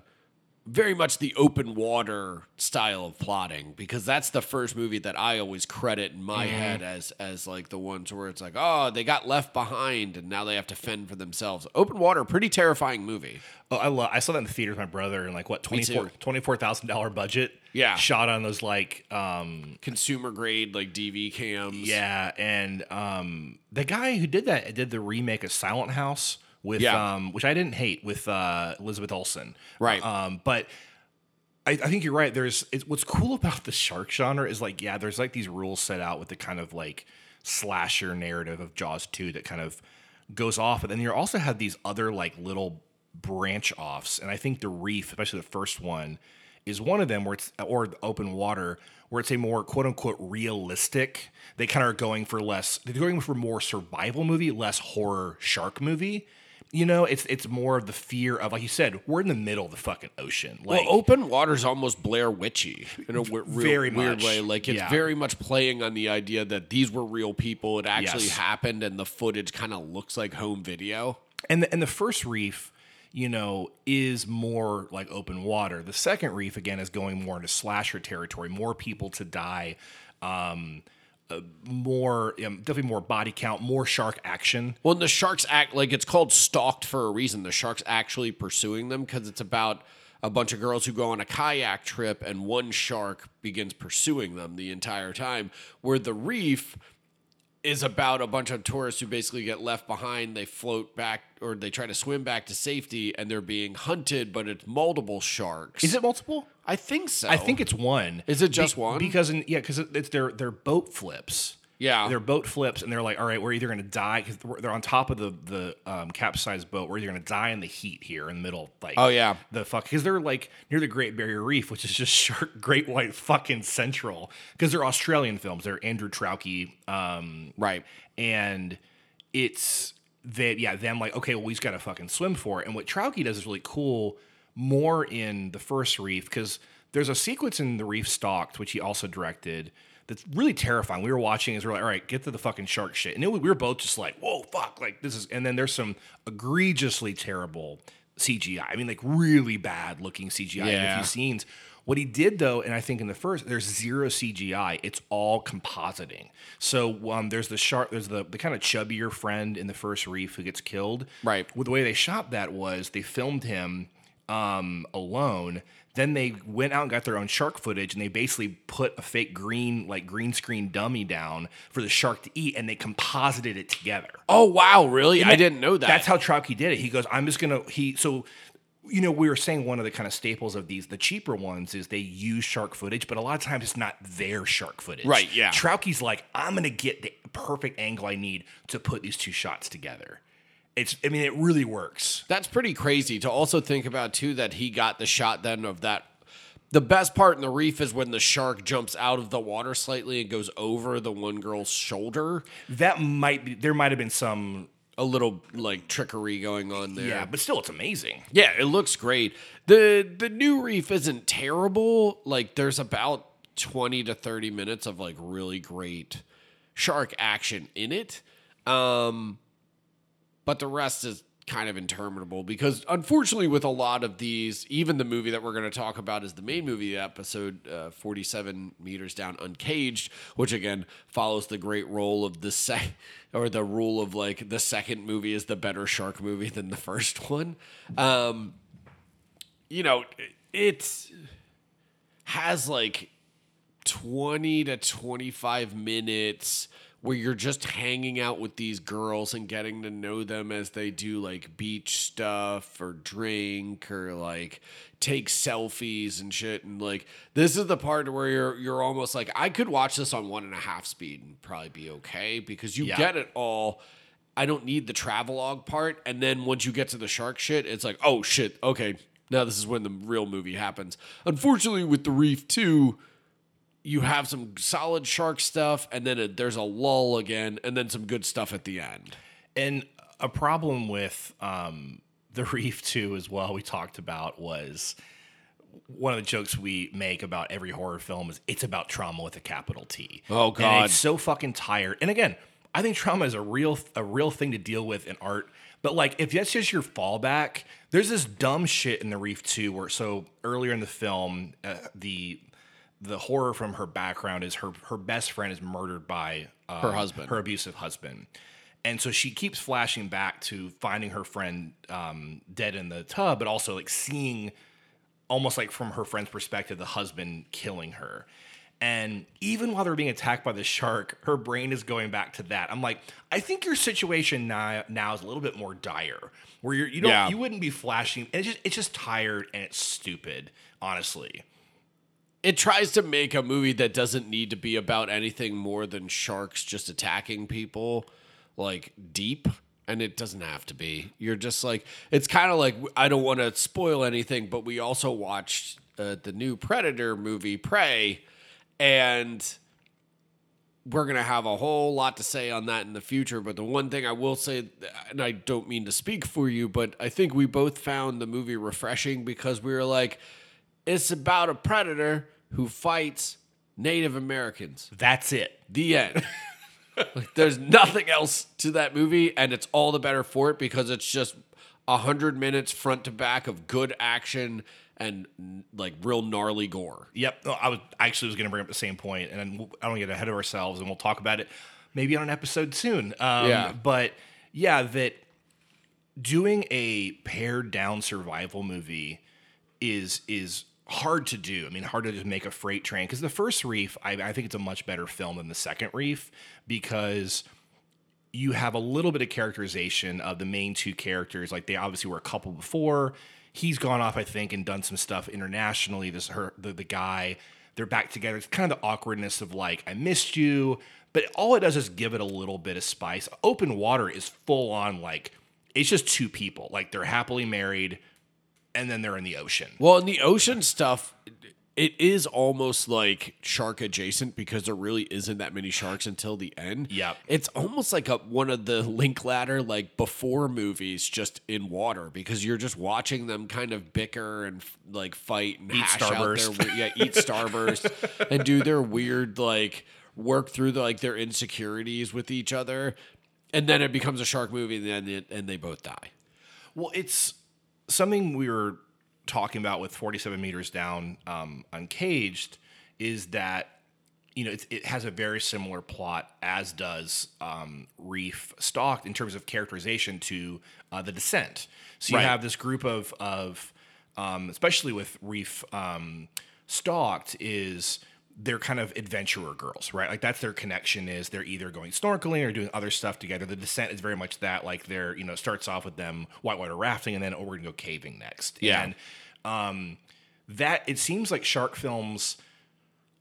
very much the open water style of plotting because that's the first movie that I always credit in my head as as like the ones where it's like oh they got left behind and now they have to fend for themselves. Open water, pretty terrifying movie. Oh, I love. I saw that in the theater with my brother, and like what Me too. 24 $24,000 budget. Yeah. shot on those like um Consumer grade like DV cams. yeah, and um the guy who did that did the remake of Silent House with Yeah. um which I didn't hate with uh Elizabeth Olsen. Right. Um, but I, I think you're right. There's it's, what's cool about the shark genre is like yeah, there's like these rules set out with the kind of like slasher narrative of Jaws two that kind of goes off, but then you also have these other like little branch offs, and I think the Reef, especially the first one, is one of them where it's or open water where it's a more quote unquote realistic. They kind of are going for less. They're going for more survival movie, less horror shark movie. You know, it's it's more of the fear of, like you said, we're in the middle of the fucking ocean. Like, well, open water's almost Blair Witchy in a w- real, Very weird much, way. Like it's yeah. very much playing on the idea that these were real people. It actually Yes. happened, and the footage kind of looks like home video. and the, and the first reef, you know, is more like open water. The second reef again is going more into slasher territory. More people to die. Um, more um, definitely more body count, more shark action. Well, and the sharks act like it's called stalked for a reason. The sharks actually pursuing them because it's about a bunch of girls who go on a kayak trip and one shark begins pursuing them the entire time. Where the reef is about a bunch of tourists who basically get left behind. They float back or they try to swim back to safety and they're being hunted, but it's multiple sharks. Is it multiple? I think so. I think it's one. Is it just one? Because in, yeah, because it's their their boat flips. Yeah. their boat flips, and they're like, "All right, we're either going to die because they're on top of the the um, capsized boat. We're either going to die in the heat here in the middle, like Oh, yeah. the fuck because they're like near the Great Barrier Reef, which is just <laughs> shark Great White fucking Central because they're Australian films. They're Andrew Traucki, um, Right. and it's that yeah them like okay well we've gotta fucking swim for it and what Traucki does is really cool more in the first reef because there's a sequence in the reef stalked which he also directed that's really terrifying we were watching as we're like all right get to the fucking shark shit and it, we were both just like whoa fuck like this is and then there's some egregiously terrible CGI I mean like really bad looking CGI in a few scenes what he did though, and I think in the first, there's zero CGI. It's all compositing. So um, there's the shark, there's the the kind of chubbier friend in the first reef who gets killed. Right. Well, the way they shot that was they filmed him um, alone. Then they went out and got their own shark footage, and they basically put a fake green, like green screen dummy down for the shark to eat, and they composited it together. Oh wow, really? I didn't know that. That's how Traucki did it. He goes, I'm just gonna he so you know, we were saying one of the kind of staples of these, the cheaper ones, is they use shark footage, but a lot of times it's not their shark footage. Right, yeah. Traucki's like, I'm gonna get the perfect angle I need to put these two shots together. It's, I mean, it really works. That's pretty crazy to also think about too that he got the shot then of that. The best part in the reef is when the shark jumps out of the water slightly and goes over the one girl's shoulder. That might be, there might have been some, A little like trickery going on there. yeah, but still, it's amazing. Yeah, it looks great. The the new reef isn't terrible. Like there's about 20 to 30 minutes of like really great shark action in it. Um but the rest is kind of interminable because unfortunately with a lot of these even the movie that we're going to talk about is the main movie episode uh, 47 meters down uncaged which again follows the great role of the sec <laughs> or the rule of like the second movie is the better shark movie than the first one. Um you know it has like 20 to 25 minutes where you're just hanging out with these girls and getting to know them as they do like beach stuff or drink or like take selfies and shit and like this is the part where you're you're almost like I could watch this on one and a half speed and probably be okay because you Yeah. get it all I don't need the travelogue part. And then once you get to the shark shit, it's like, oh shit, okay, now this is when the real movie happens. Unfortunately, with the Reef 2, you have some solid shark stuff, and then it, there's a lull again, and then some good stuff at the end. And a problem with um, the <laughs> Reef too, as well, we talked about was one of the jokes we make about every horror film is it's about trauma with a capital T. Oh, And God. it's so fucking tired. And again, I think trauma is a real a real thing to deal with in art. But like, if that's just your fallback, there's this dumb shit in the Reef too. Where so earlier in the film, uh, the the horror from her background is her her best friend is murdered by um, Her husband. her abusive husband. And so she keeps flashing back to finding her friend um, dead in the tub, but also like seeing almost like from her friend's perspective, the husband killing her. And even while they're being attacked by the shark, her brain is going back to that. I'm like, I think your situation now, now is a little bit more dire, where you're you don't Yeah. you wouldn't be flashing. It's just it's just tired and it's stupid, honestly. It tries to make a movie that doesn't need to be about anything more than sharks just attacking people, like deep. And it doesn't have to be. You're just like, it's kind of like, I don't want to spoil anything, but we also watched uh, the new Predator movie, Prey, and we're gonna have a whole lot to say on that in the future. But the one thing I will say, and I don't mean to speak for you, but I think we both found the movie refreshing because we were like, it's about a predator who fights Native Americans. That's it. The end. <laughs> like, there's nothing else to that movie, and it's all the better for it because it's just a hundred minutes front to back of good action and like real gnarly gore. Yep. No, I was I actually was going to bring up the same point, and then I don't get ahead of ourselves, and we'll talk about it maybe on an episode soon. Um, Yeah. But yeah, that doing a pared down survival movie is is hard to do. I mean, hard to just make a freight train because the first Reef, I, I think it's a much better film than the second Reef because you have a little bit of characterization of the main two characters. Like they obviously were a couple before. He's gone off, I think, and done some stuff internationally. This her the, the guy, they're back together. It's kind of the awkwardness of like, I missed you. But all it does is give it a little bit of spice. Open water is full on like it's just two people. Like they're happily married and then they're in the ocean. Well, in the ocean stuff, it is almost like shark adjacent because there really isn't that many sharks until the end. Yep. It's almost like a, one of the Linklater like before movies just in water because you're just watching them kind of bicker and like fight and Eat hash Starburst. out their yeah eat starburst <laughs> and do their weird like work through the, like their insecurities with each other. And then it becomes a shark movie, and then it, and they both die. Well, it's something we were talking about with 47 meters down um, uncaged is that you know it, it has a very similar plot as does um, reef stalked in terms of characterization to uh, the descent so you Right. have this group of of um, especially with reef um, stalked is they're kind of adventurer girls, right? Like that's their connection is they're either going snorkeling or doing other stuff together. The descent is very much that, like they're, you know, starts off with them whitewater rafting and then, oh, we're gonna go caving next. Yeah. And um that it seems like shark films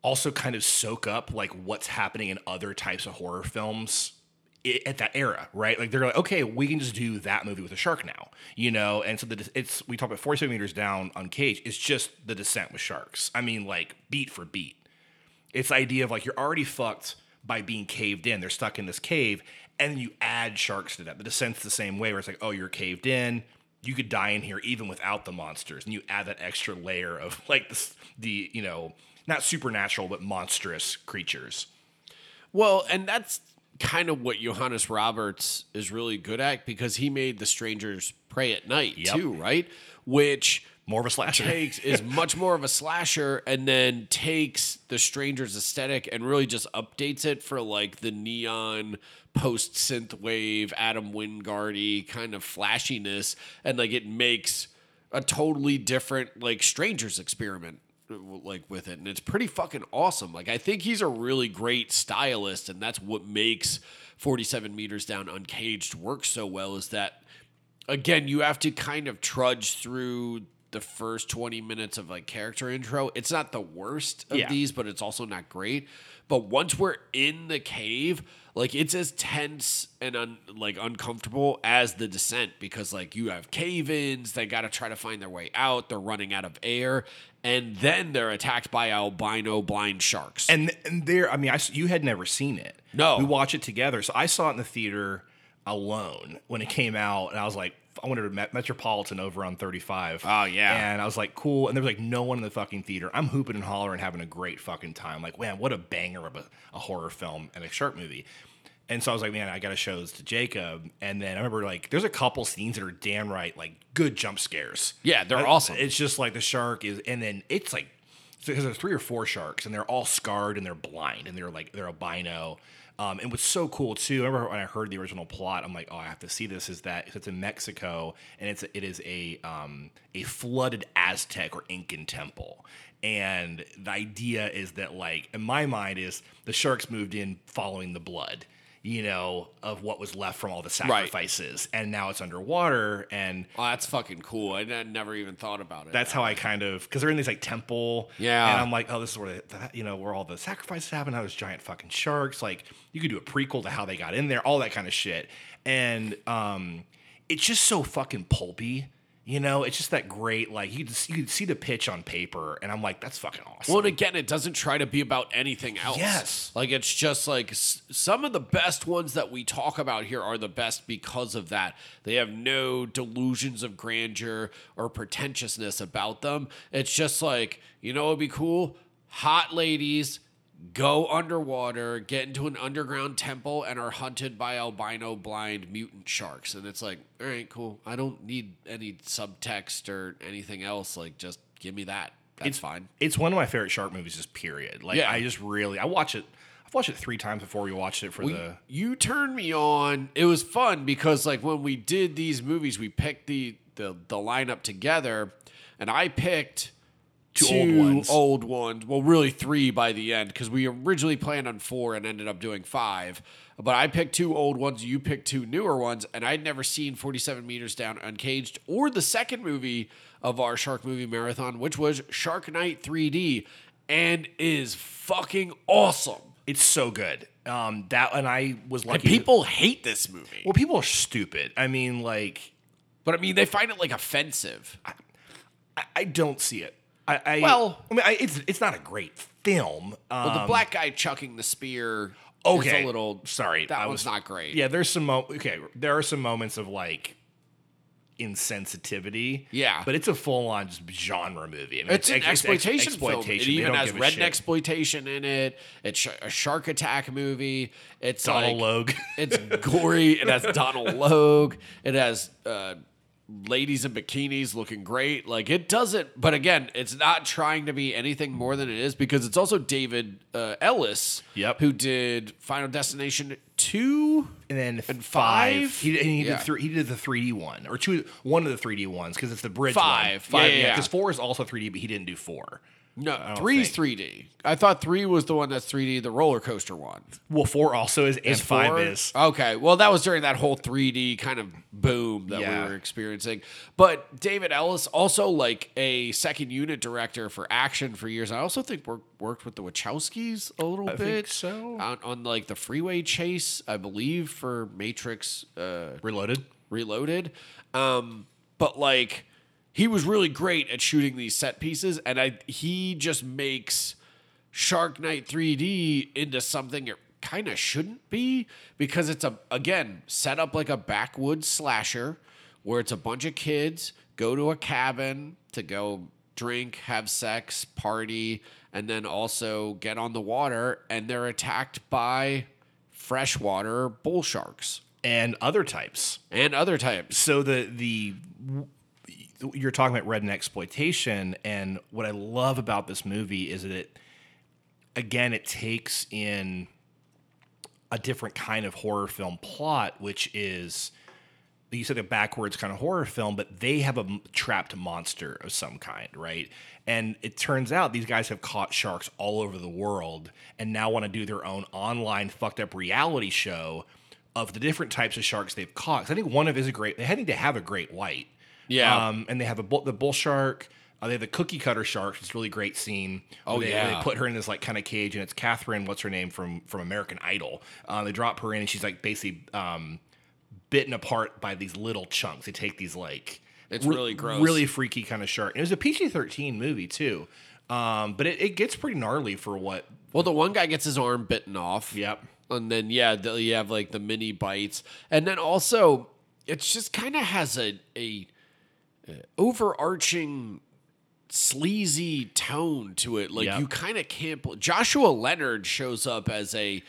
also kind of soak up like what's happening in other types of horror films i- at that era, right? Like they're like, okay, we can just do that movie with a shark now, you know. And so the it's we talk about forty seven meters down on Cage. It's just the descent with sharks. I mean, like beat for beat. It's the idea of like you're already fucked by being caved in. They're stuck in this cave, and then you add sharks to that. The descent's the same way, where it's like, oh, you're caved in. You could die in here even without the monsters, and you add that extra layer of <laughs> like the the you know not supernatural but monstrous creatures. Well, and that's kind of what Johannes Roberts is really good at because he made The Strangers Prey at Night Yep. too, right? Which More of a slasher. takes is <laughs> much more of a slasher and then takes the Strangers aesthetic and really just updates it for like the neon post synth wave Adam Wingardy kind of flashiness. And like it makes a totally different like Strangers experiment like with it. And it's pretty fucking awesome. Like i think he's a really great stylist. And that's what makes 47 meters down uncaged work so well is that again you have to kind of trudge through the first 20 minutes of like character intro it's not the worst of Yeah. these but it's also not great but once we're in the cave like it's as tense and un, like uncomfortable as the descent because like you have cave-ins they got to try to find their way out they're running out of air and then they're attacked by albino blind sharks and and there i mean I you had never seen it No. we watch it together so i saw it in the theater alone when it came out and i was like i went to Met- metropolitan over on 35 Oh, yeah. and i was like cool and there was like no one in the fucking theater i'm hooping and hollering having a great fucking time like man what a banger of a, a horror film and a shark movie and so I was like, man, I got to show this to Jacob. And then I remember like, there's a couple scenes that are damn right, like good jump scares. Yeah, they're I- awesome. It's just like the shark is, and then it's like because there's three or four sharks, and they're all scarred and they're blind and they're like they're albino. Um, and what's so cool too, I remember when I heard the original plot, I'm like, oh, I have to see this. Is that it's in Mexico and it's it is a um, a flooded Aztec or Incan temple. And the idea is that like in my mind is the sharks moved in following the blood, you know, of what was left from all the sacrifices, and now it's underwater and oh that's fucking cool i n- never even thought about it that's how I kind of because they're in this like temple. Yeah. And I'm like, oh, this is where the, you know where all the sacrifices happen. How those giant fucking sharks. Like you could do a prequel to how they got in there, all that kind of shit. And um, it's just so fucking pulpy You know, it's just that great. Like you, could- you could see the pitch on paper, and I'm like, that's fucking awesome. Well, and again, it doesn't try to be about anything else. Yes. Like, it's just like s- some of the best ones that we talk about here are the best because of that. They have no delusions of grandeur or pretentiousness about them. It's just like, you know, it'd be cool. Hot ladies go underwater, get into an underground temple, and are hunted by albino blind mutant sharks. And it's like, all right, cool. I don't need any subtext or anything else. Like, just give me that. That's fine. it's one of my favorite shark movies. Just period. Like Yeah. I just really, I watch it. I've watched it three times before we watched it for Well, the. you turned me on. It was fun because like when we did these movies, we picked the the, the lineup together, and I picked Two two, old ones. old ones. Well, really three by the end because we originally planned on four and ended up doing five. But I picked two old ones. You picked two newer ones, and I'd never seen Forty Seven Meters Down Uncaged or the second movie of our shark movie marathon, which was Shark Night 3D, and is fucking awesome. It's so good. Um, that and I was And lucky. people hate this movie. well, people are stupid. I mean, like But I mean, they find it like offensive. I, I don't see it. I, I Well- I mean, I, it's it's not a great film. Um, Well, the black guy chucking the spear okay, is a little. sorry. that I was not great. Yeah, there's some mo- okay. There are some moments of like insensitivity. Yeah. but it's a full on genre movie. I mean, It's an ex- ex- exploitation, film. It even has red exploitation in it. It's sh- a shark attack movie. It's Donald like, Logue. It's gory. It has Donal Logue. It has uh, ladies in bikinis looking great. Like it doesn't. But again, it's not trying to be anything more than it is because it's also David uh, Ellis. Yep. Who did Final Destination two? and then And five. five? He, and he Yeah. did three, he did the 3D one or two, one of the 3D ones because it's the bridge Five. one. Five, Yeah, yeah, yeah. Because four is also 3D, but he didn't do four. No, three's 3D. I thought three was the one that's 3D, the roller coaster one. Well, four also is, and Is five four? is. Okay, well, that was during that whole 3D kind of boom that Yeah. we were experiencing. But David Ellis, also like a second unit director for action for years. I also think work, worked with the Wachowskis a little I bit. think so. On, on like the freeway chase, I believe, for Matrix uh, Reloaded. Reloaded. Um, but like he was really great at shooting these set pieces, and I he just makes Shark Night 3D into something it kind of shouldn't be because it's a again set up like a backwoods slasher where it's a bunch of kids go to a cabin to go drink, have sex, party, and then also get on the water, and they're attacked by freshwater bull sharks And other types. and other types. so the the you're talking about red and exploitation and what i love about this movie is that it again it takes in a different kind of horror film plot which is you said a backwards kind of horror film but they have a trapped monster of some kind right? And it turns out these guys have caught sharks all over the world and now want to do their own online fucked up reality show of the different types of sharks they've caught. I think one of is a great they need to have a great white Yeah. um, and they have a bull, the bull shark. Uh, they have the cookie cutter shark. It's a really great scene. Oh, they, yeah. they put her in this like kind of cage, and it's Catherine. What's her name from from American Idol? Uh, they drop her in, and she's like basically um, bitten apart by these little chunks. They take these like It's re- really gross. really freaky kind of shark. And it was a PG thirteen movie too, um, but it, it gets pretty gnarly for what. Well, the one guy gets his arm bitten off. Yep. And then yeah, you have like the mini bites, and then also it's just kind of has a a uh, overarching sleazy tone to it. Like Yep. you kind of can't. Joshua Leonard shows up as a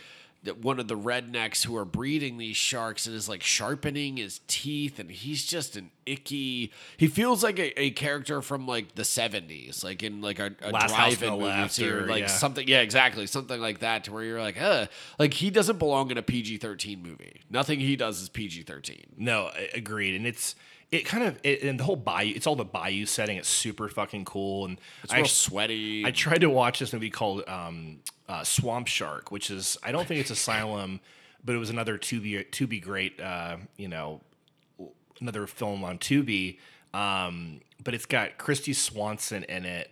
one of the rednecks who are breeding these sharks and is like sharpening his teeth and he's just an icky he feels like a, a character from like the 70s like in like a, a drive-in movie or or- like yeah. something yeah exactly something like that to where you're like uh like he doesn't belong in a pg-13 movie nothing he does is pg-13 No, agreed. And it's it kind of it, and the whole bayou. It's all the bayou setting. It's super fucking cool. And it's I real sweaty I tried to watch this movie called um, uh, Swamp Shark, which is I don't think it's Asylum, but it was another to be to be great, uh, you know, another film on Tubi. Um, but it's got Kristy Swanson in it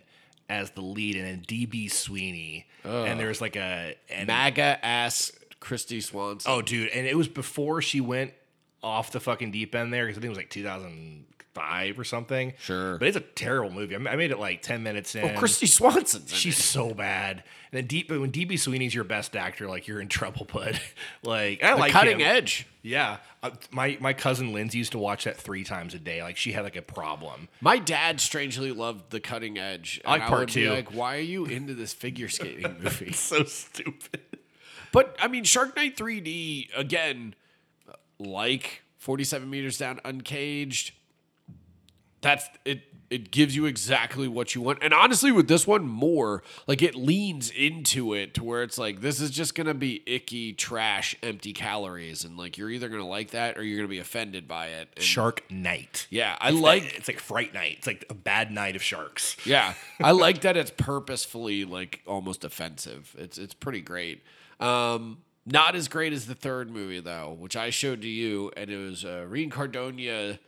as the lead, and then DB Sweeney, and there's like a and maga ass kristy swanson oh dude, and it was before she went off the fucking deep end there because I think it was like 2005 or something. Sure. but it's a terrible movie. I I made it like 10 minutes in. Oh, Kristy Swanson. She's so bad. And then deep when DB Sweeney's your best actor, like you're in trouble, <laughs> bud. like I The like cutting him. edge. Yeah, uh, my my cousin Lindsay used to watch that three times a day. Like she had like a problem. My dad strangely loved the cutting edge. I like part would be two. Like, why are you into this figure skating <laughs> movie? so stupid. But I mean, Shark Night 3D again, like 47 meters down, uncaged. That's it. It gives you exactly what you want, and honestly, with this one, more like it leans into it to where it's like this is just gonna be icky trash, empty calories, and like you're either gonna like that or you're gonna be offended by it. And Shark Night. yeah, I It's like like it's like Fright Night. It's like a bad night of sharks. Yeah, I <laughs> like that it's purposefully like almost offensive. It's it's pretty great. Um, not as great as the third movie though, which I showed to you, and it was uh, René Cardona,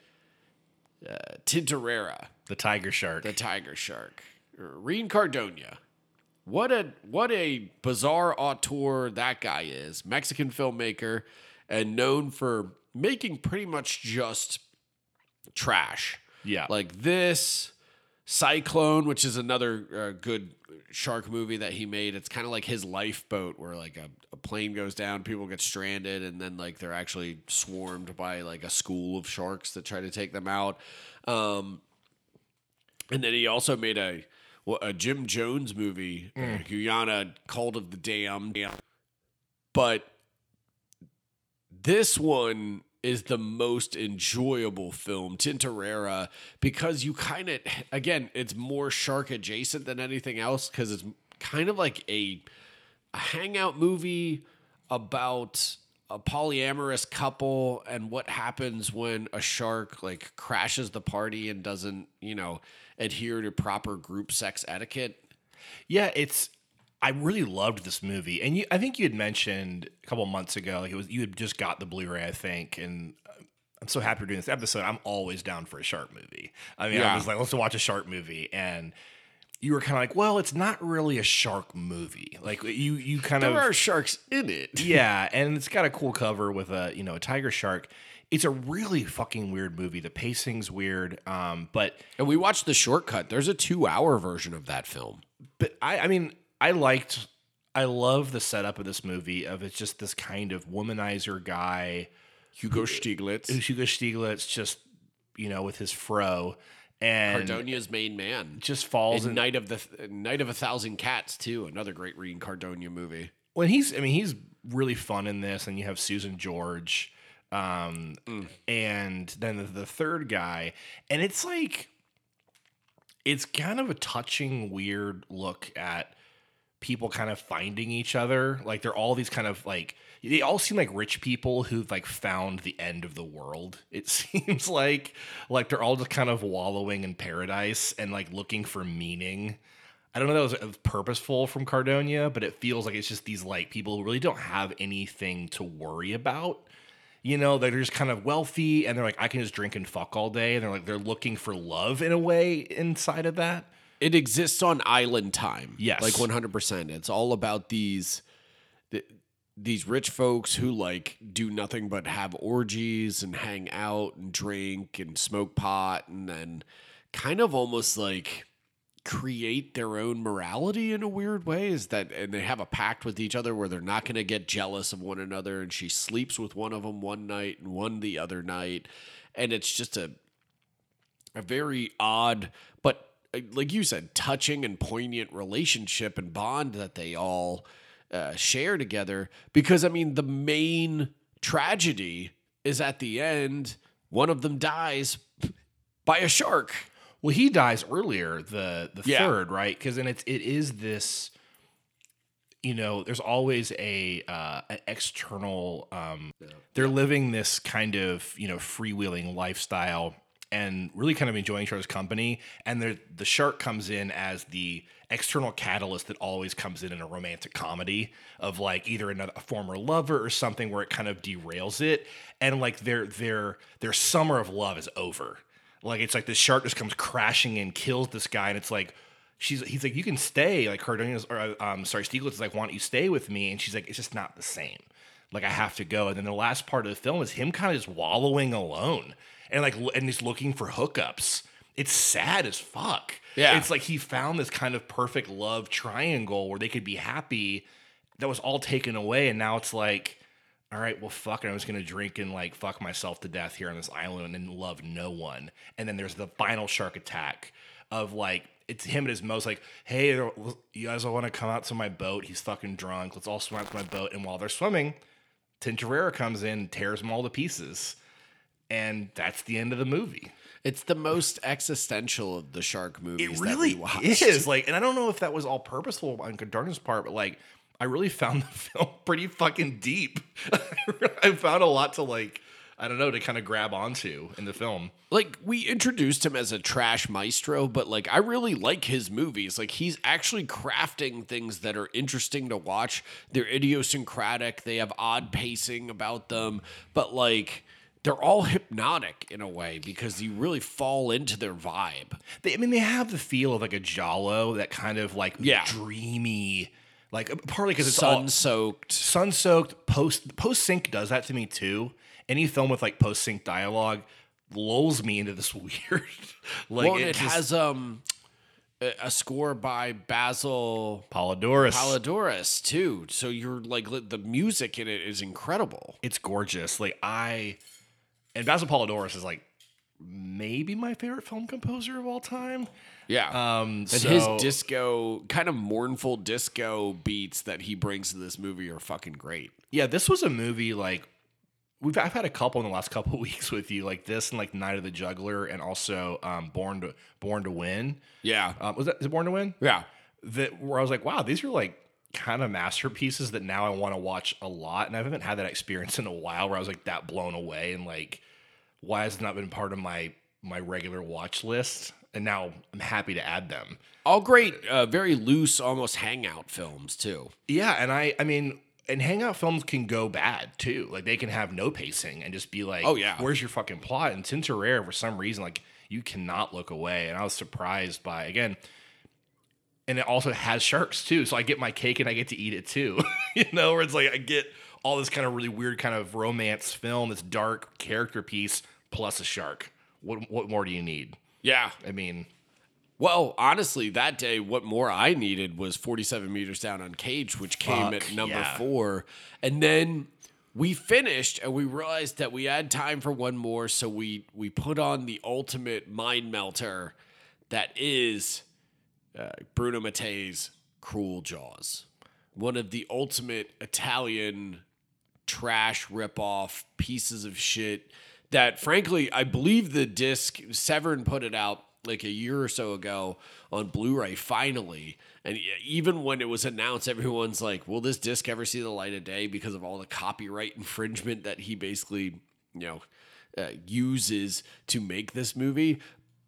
uh, Tintorera, The tiger shark. the tiger shark. René Cardona. What a what a bizarre auteur that guy is. Mexican filmmaker and known for making pretty much just trash. Yeah. Like this Cyclone, which is another uh, good shark movie that he made. It's kind of like his lifeboat where like a plane goes down, people get stranded and then like they're actually swarmed by like a school of sharks that try to take them out. Um and then he also made a well, a Jim Jones movie, uh, Guyana Cult of the Damned. But this one is the most enjoyable film, Tintorera, because you kind of, again, it's more shark adjacent than anything else because it's kind of like a, a hangout movie about a polyamorous couple and what happens when a shark like crashes the party and doesn't, you know, adhere to proper group sex etiquette. Yeah, it's. I really loved this movie, and you, I think you had mentioned a couple months ago, like it was you had just got the Blu-ray, I think, and uh, I'm so happy we're doing this episode. I'm always down for a shark movie. I mean, Yeah. I was like, let's watch a shark movie, and you were kind of like, well, it's not really a shark movie. Like you, you kind There of there are sharks in it. <laughs> yeah, and it's got a cool cover with a you know a tiger shark. It's a really fucking weird movie. The pacing's weird, um, but And we watched the shortcut. There's a two hour version of that film. but I, I mean, I liked, I love the setup of this movie. Of it's just this kind of womanizer guy, Hugo Stieglitz, Hugo Stieglitz, just you know with his fro, and Cardona's main man. just falls in. Night of the Night of a Thousand Cats too, another great René Cardona movie. When he's, I mean, he's really fun in this, and you have Susan George, um, and then the, the third guy, and it's like, it's kind of a touching, weird look at people kind of finding each other. Like they're all these kind of like they all seem like rich people who've like found the end of the world. It <laughs> seems like like they're all just kind of wallowing in paradise and like looking for meaning. I don't know if that was uh, purposeful from Cardona, but it feels like it's just these like people who really don't have anything to worry about. You know, they're just kind of wealthy and they're like, I can just drink and fuck all day. And they're like, they're looking for love in a way inside of that. It exists on island time. Yes. like one hundred percent. It's all about these th- these rich folks who like do nothing but have orgies and hang out and drink and smoke pot and then kind of almost like create their own morality in a weird way is that and they have a pact with each other where they're not going to get jealous of one another and she sleeps with one of them one night and one the other night. And it's just a a very odd but uh, like you said touching and poignant relationship and bond that they all uh, share together because i mean the main tragedy is at the end one of them dies by a shark Well, he dies earlier, the the Yeah. third, right? Because then it's it is this. You know, there's always a uh, an external. Um, They're living this kind of you know freewheeling lifestyle and really kind of enjoying each other's company. And there, the shark comes in as the external catalyst that always comes in in a romantic comedy of like either another a former lover or something where it kind of derails it. And like their their their summer of love is over. Like it's like the shark just comes crashing in, kills this guy, and it's like she's he's like, you can stay. Like Cardona's or um sorry, Stieglitz is like, why don't you stay with me? And she's like, it's just not the same. like I have to go. And then the last part of the film is him kind of just wallowing alone and like and he's looking for hookups. It's sad as fuck. Yeah. It's like he found this kind of perfect love triangle where they could be happy that was all taken away. And now it's like, all right, well, fuck it. I'm just going to drink and like fuck myself to death here on this island and love no one. And then there's the final shark attack of like, it's him at his most like, hey, you guys all want to come out to my boat? He's fucking drunk. Let's all swim out to my boat. And while they're swimming, Tintorera comes in, tears them all to pieces. And that's the end of the movie. It's the most existential of the shark movies. It that really we watched. is. Like, and I don't know if that was all purposeful on Darden's part, but like, I really found the <laughs> film pretty fucking deep. <laughs> I found a lot to like, I don't know, to kind of grab onto in the film. like we introduced him as a trash maestro, but like I really like his movies. Like he's actually crafting things that are interesting to watch. They're idiosyncratic. They have odd pacing about them, but like they're all hypnotic in a way because you really fall into their vibe. They, I mean, they have the feel of like a giallo, that kind of like Yeah. dreamy, like partly because it's sun soaked, sun soaked. Post post sync does that to me too. Any film with like post sync dialogue lulls me into this <laughs> weird. like Well, and it just- has um a score by Basil Poledouris. Poledouris too. So you're like the music in it is incredible. it's gorgeous. Like I and Basil Poledouris is like maybe my favorite film composer of all time. Yeah. Um, And so, his disco, kind of mournful disco beats that he brings to this movie are fucking great. yeah, this was a movie like we've I've had a couple in the last <laughs> couple of weeks with you, like this and like Night of the Juggler, and also um, Born to Born to Win. Yeah. Um, was that is it Born to Win? yeah. That where I was like, wow, these are like kind of masterpieces that now I want to watch a lot, and I haven't had that experience in a while where I was like that blown away and like, why has it not been part of my my regular watch list? And now I'm happy to add them. All great, uh, very loose, almost hangout films too. Yeah, and I I mean, and hangout films can go bad too. Like they can have no pacing and just be like, Oh, yeah. where's your fucking plot?" And Tintorera, for some reason, like you cannot look away. And I was surprised by again. And it also has sharks too, so I get my cake and I get to eat it too. <laughs> you know, where it's like I get all this kind of really weird kind of romance film, this dark character piece plus a shark. What what more do you need? Yeah. I mean, Well, honestly, that day, what more I needed was 47 meters down on Cage, which came Fuck, at number yeah. four. And then we finished and we realized that we had time for one more. So we, we put on the ultimate mind melter that is uh, Bruno Mattei's Cruel Jaws. One of the ultimate Italian trash ripoff pieces of shit that frankly I believe the disc Severin put it out like a year or so ago on Blu-ray finally and even when it was announced everyone's like will this disc ever see the light of day because of all the copyright infringement that he basically you know uh, uses to make this movie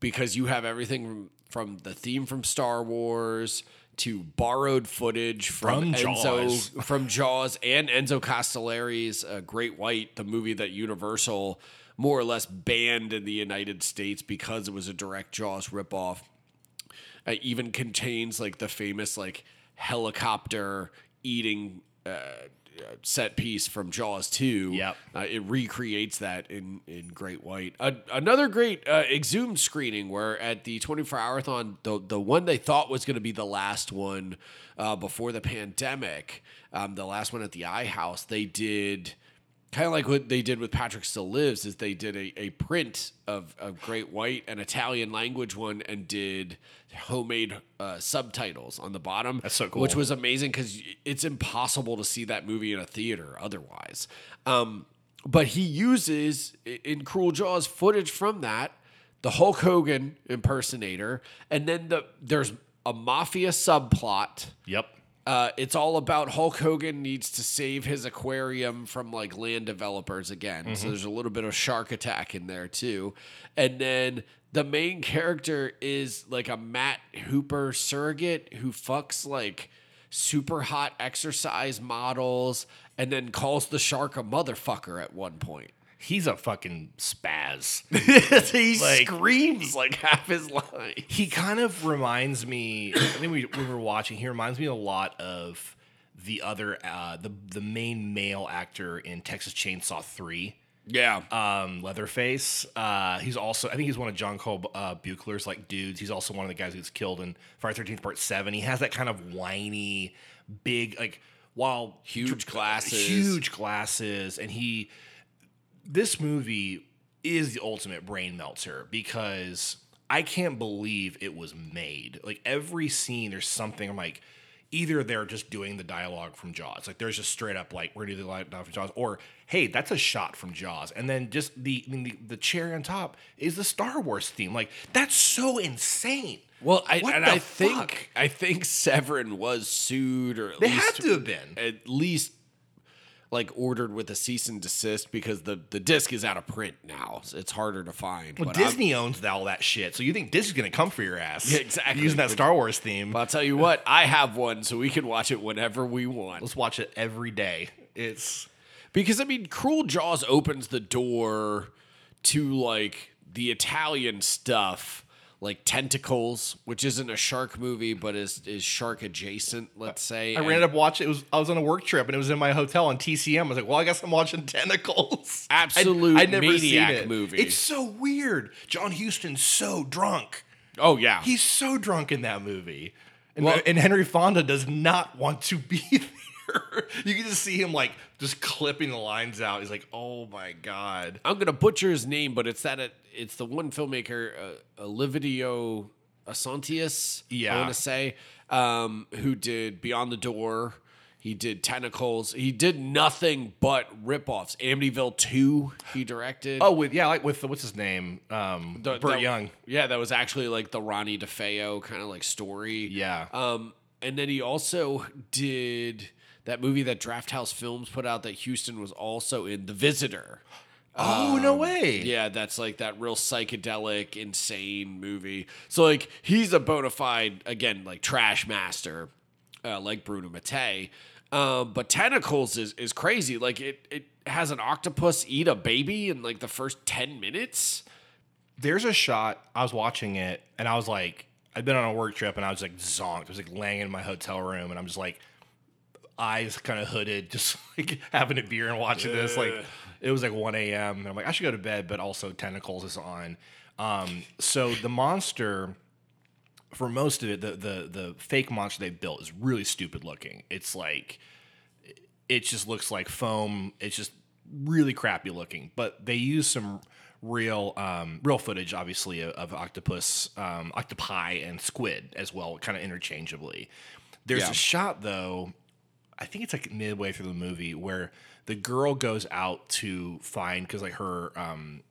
because you have everything from, the theme from Star Wars to borrowed footage from, From Enzo Jaws. <laughs> from Jaws and Enzo Castellari's uh, Great White, the movie that Universal more or less banned in the United States because it was a direct Jaws ripoff. It even contains like the famous like helicopter eating uh, set piece from Jaws 2. Yep. Uh, it recreates that in, in Great White. A another great uh, exhumed screening where at the 24 hour-thon, the, the one they thought was going to be the last one uh, before the pandemic, um, the last one at the I House, they did kind of like what they did with Patrick Still Lives is they did a, a print of, of Great White, an Italian language one, and did homemade uh, subtitles on the bottom. That's so cool. Which was amazing because it's impossible to see that movie in a theater otherwise. Um, but he uses in Cruel Jaws footage from that, the Hulk Hogan impersonator, and then the there's a mafia subplot. yep. Uh, it's all about Hulk Hogan needs to save his aquarium from like land developers again. So there's a little bit of shark attack in there too. And then the main character is like a Matt Hooper surrogate who fucks like super hot exercise models and then calls the shark a motherfucker at one point. He's a fucking spaz. <laughs> he Like- screams like half his line. he kind of reminds me. I think we, we were watching. He reminds me a lot of the other uh, the the main male actor in Texas Chainsaw Three Yeah. um, Leatherface. Uh, he's also, I think he's one of John Carl uh, Buechler's like dudes. He's also one of the guys who's killed in Friday Thirteenth Part Seven. He has that kind of whiny, big, like while Huge glasses. huge glasses, and he. This movie is the ultimate brain melter because I can't believe it was made. Like every scene, there's something I'm like. Either they're just doing the dialogue from Jaws, like there's just straight up like we're doing the dialogue from Jaws, or hey, that's a shot from Jaws, and then just the I mean, the, the cherry on top is the Star Wars theme. Like that's so insane. well, I, What and I think? I think Severin was sued, or at They least had to have been. at least like ordered with a cease and desist because the the disc is out of print now. So it's harder to find. Well, But I'm- Disney owns all that shit, so you think Disney's gonna come for your ass? <laughs> Yeah, exactly. Using that Star Wars theme. But I'll tell you what, I have one, so we can watch it whenever we want. Let's watch it every day. It's Because I mean, Cruel Jaws opens the door to like the Italian stuff, like Tentacles, which isn't a shark movie but is is shark adjacent. Let's say. I And ran up watching. It was I was on a work trip and it was in my hotel on TCM. I was like, well, I guess I'm watching Tentacles. Absolute <laughs> I'd, I'd never maniac seen it. movie. It's so weird. John Huston's so drunk. Oh yeah, He's so drunk in that movie. And, Well- and Henry Fonda does not want to be <laughs> there. <laughs> You can just see him like just clipping the lines out. He's like, oh my god. I'm gonna butcher his name, but it's that it's the one filmmaker, uh, Olividio Yeah, I want to say, um, who did Beyond the Door. He did Tentacles. He did nothing but ripoffs. Amityville Two. He directed. Oh, with yeah, like with what's his name? Um, The- Burt that- Young. Yeah, that was actually like the Ronnie DeFeo kind of like story. Yeah. Um, and then he also did that movie that Draft House Films put out that Huston was also in, The Visitor. oh no way. Yeah, that's like that real psychedelic, insane movie. So like he's a bona fide again like trash master, uh, like Bruno Mattei. Um, but Tentacles is is crazy. Like it it has an octopus eat a baby in like the first ten minutes. There's a shot. I was watching it, and I was like, I'd been on a work trip, and I was like zonked. I was like laying in my hotel room, and I'm just like, eyes kind of hooded, <laughs> just like having a beer and watching this. Like, it was like 1 a.m. And I'm like, I should go to bed, but also Tentacles is on. Um, so the monster, for most of it, the the the fake monster they built is really stupid looking. It's like it just looks like foam. It's just really crappy looking. But they use some real um, real footage, obviously, of, of octopus, um, octopi, and squid as well, kind of interchangeably. There's Yeah. a shot though. I think it's like midway through the movie where the girl goes out to find because like her um,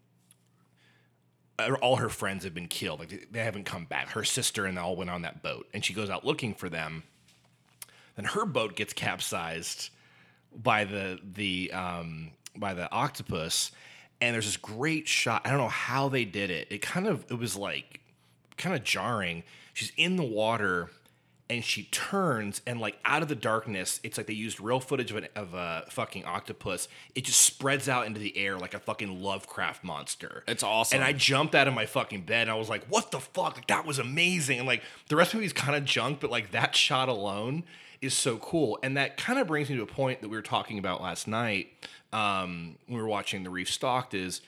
uh, all her friends have been killed. Like they- haven't come back. Her sister and they all went on that boat, and she goes out looking for them. Then her boat gets capsized by the the um, by the octopus, and there's this great shot. I don't know how they did it. It kind of it was like kind of jarring. She's in the water and she turns and like out of the darkness, it's like they used real footage of, an, of a fucking octopus. It just spreads out into the air like a fucking Lovecraft monster. It's awesome. And I jumped out of my fucking bed and I was like, what the fuck? Like, that was amazing. And like the rest of the movie's kind of junk, but like that shot alone is so cool. And that kind of brings me to a point that we were talking about last night um, when we were watching The Reef Stalked is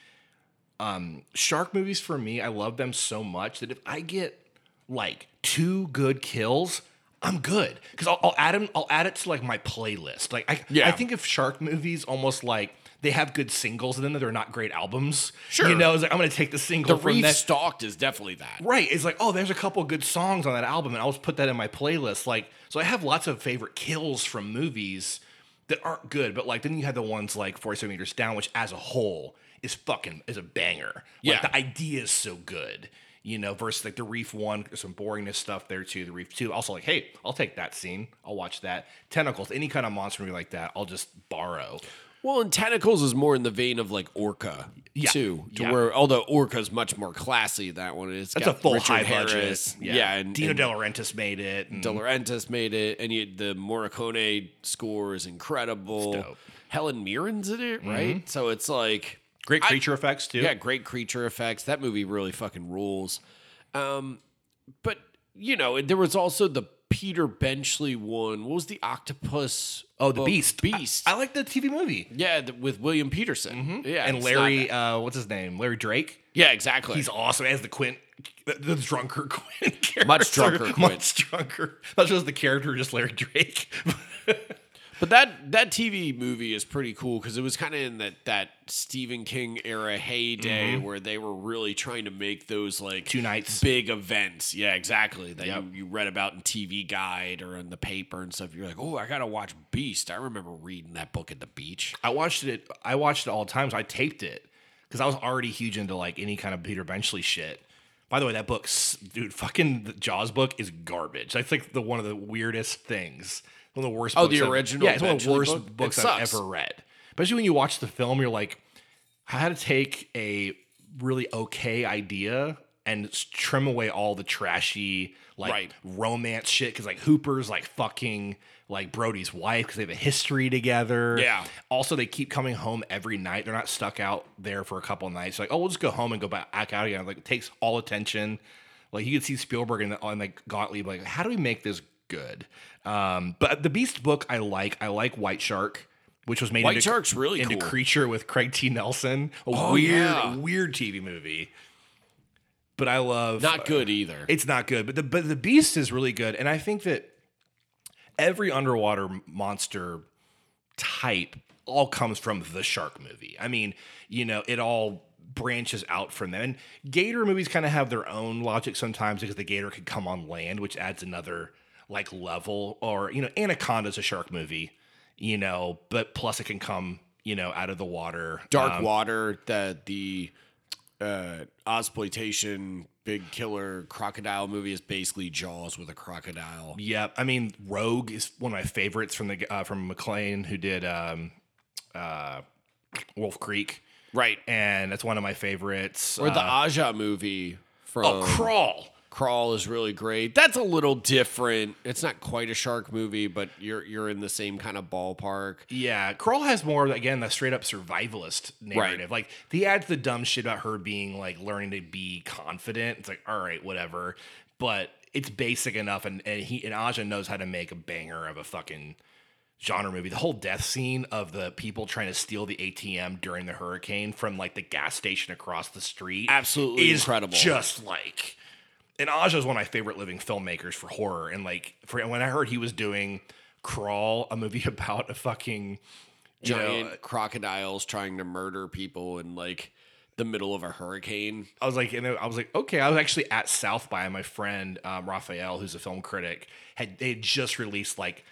um, shark movies for me, I love them so much that if I get like two good kills, I'm good because I'll, I'll add them. I'll add it to like my playlist. Like I, Yeah. I think of shark movies almost like they have good singles, and then they're not great albums. Sure. you know, it's like I'm gonna take the single The from that. Stalked is definitely that. Right. It's like, oh, there's a couple good songs on that album, and I'll just put that in my playlist. Like, so I have lots of favorite kills from movies that aren't good, but like then you have the ones like 47 meters down, which as a whole is fucking is a banger. Like Yeah. the idea is so good. You know, versus like the Reef One, there's some boringness stuff there too. The Reef Two, also like, hey, I'll take that scene. I'll watch that. Tentacles, any kind of monster movie like that, I'll just borrow. Well, and Tentacles is more in the vein of like Orca Yeah. too, to Yeah. where although Orca is much more classy, that one is. That's a full high budget. Yeah, and, Dino and De Laurentiis made it. and- De Laurentiis made it, and you, the Morricone score is incredible. Helen Mirren's in it, mm-hmm. right? So it's like Great I- creature effects too. Yeah, great creature effects. That movie really fucking rules. Um, but you know, there was also the Peter Benchley one. What was the octopus? Oh, the? Beast. Beast. I, I like the TV movie. yeah, th- with William Petersen. Yeah, and Larry, uh, what's his name? Larry Drake. yeah, exactly. He's awesome as the Quint, the, the drunker Quint character. Much drunker Quint. Much drunker. Not just the character, just Larry Drake. <laughs> But that that TV movie is pretty cool because it was kind of in that that Stephen King era heyday where they were really trying to make those like Mm-hmm. Two nights. big events. Yeah, exactly. That Yep. you, you read about in TV Guide or in the paper and stuff. You're like, oh, I gotta watch Beast. I remember reading that book at the beach. I watched it. I watched it all the time. So I taped it because I was already huge into like any kind of Peter Benchley shit. By the way, that book, dude, fucking the Jaws book is garbage. That's like the one of the weirdest things. One of the worst. Oh, books the I've- original Yeah, it's one of the worst book? It books I've sucks. ever read. Especially when you watch the film, you're like, how to take a really okay idea and s- trim away all the trashy like Right. romance shit because like Hooper's like fucking like Brody's wife because they have a history together. Yeah. Also, they keep coming home every night. They're not stuck out there for a couple nights. Like, oh, we'll just go home and go back out again. Like, it takes all attention. Like, you could see Spielberg and on like Gottlieb, like, how do we make this good? Um, but the Beast book, I like. I like White Shark, which was made White into, Shark's really into cool. Creature with Craig T. Nelson. A Oh, weird, yeah. weird TV movie. But I love Not good either. it's not good, but the but the Beast is really good, and I think that every underwater monster type all comes from the shark movie. I mean, you know, it all branches out from them. And gator movies kind of have their own logic sometimes because the gator could come on land, which adds another like level. Or you know, Anaconda's a shark movie, you know, but plus it can come you know out of the water. Dark Um, Water, the the uh Ozploitation big killer crocodile movie is basically Jaws with a crocodile. Yeah, I mean, Rogue is one of my favorites from the uh, from McLean who did um, uh, Wolf Creek, Right. and that's one of my favorites. Or the uh, Aja movie from oh, Crawl. Crawl is really great. That's a little different. It's not quite a shark movie, but you're you're in the same kind of ballpark. Yeah, Crawl has more again the straight up survivalist narrative. Like he adds the dumb shit about her being like learning to be confident. It's like all right, whatever, but it's basic enough, and, and he and Aja knows how to make a banger of a fucking genre movie. The whole death scene of the people trying to steal the ATM during the hurricane from like the gas station across the street, Absolutely is incredible. Just like. And Aja is one of my favorite living filmmakers for horror. And like, for when I heard he was doing Crawl, a movie <laughs> about a fucking you know, Giant crocodiles trying to murder people in like the middle of a hurricane. I was like, and I was like, okay. I was actually at South by my friend um, Raphael, who's a film critic. Had they had just released like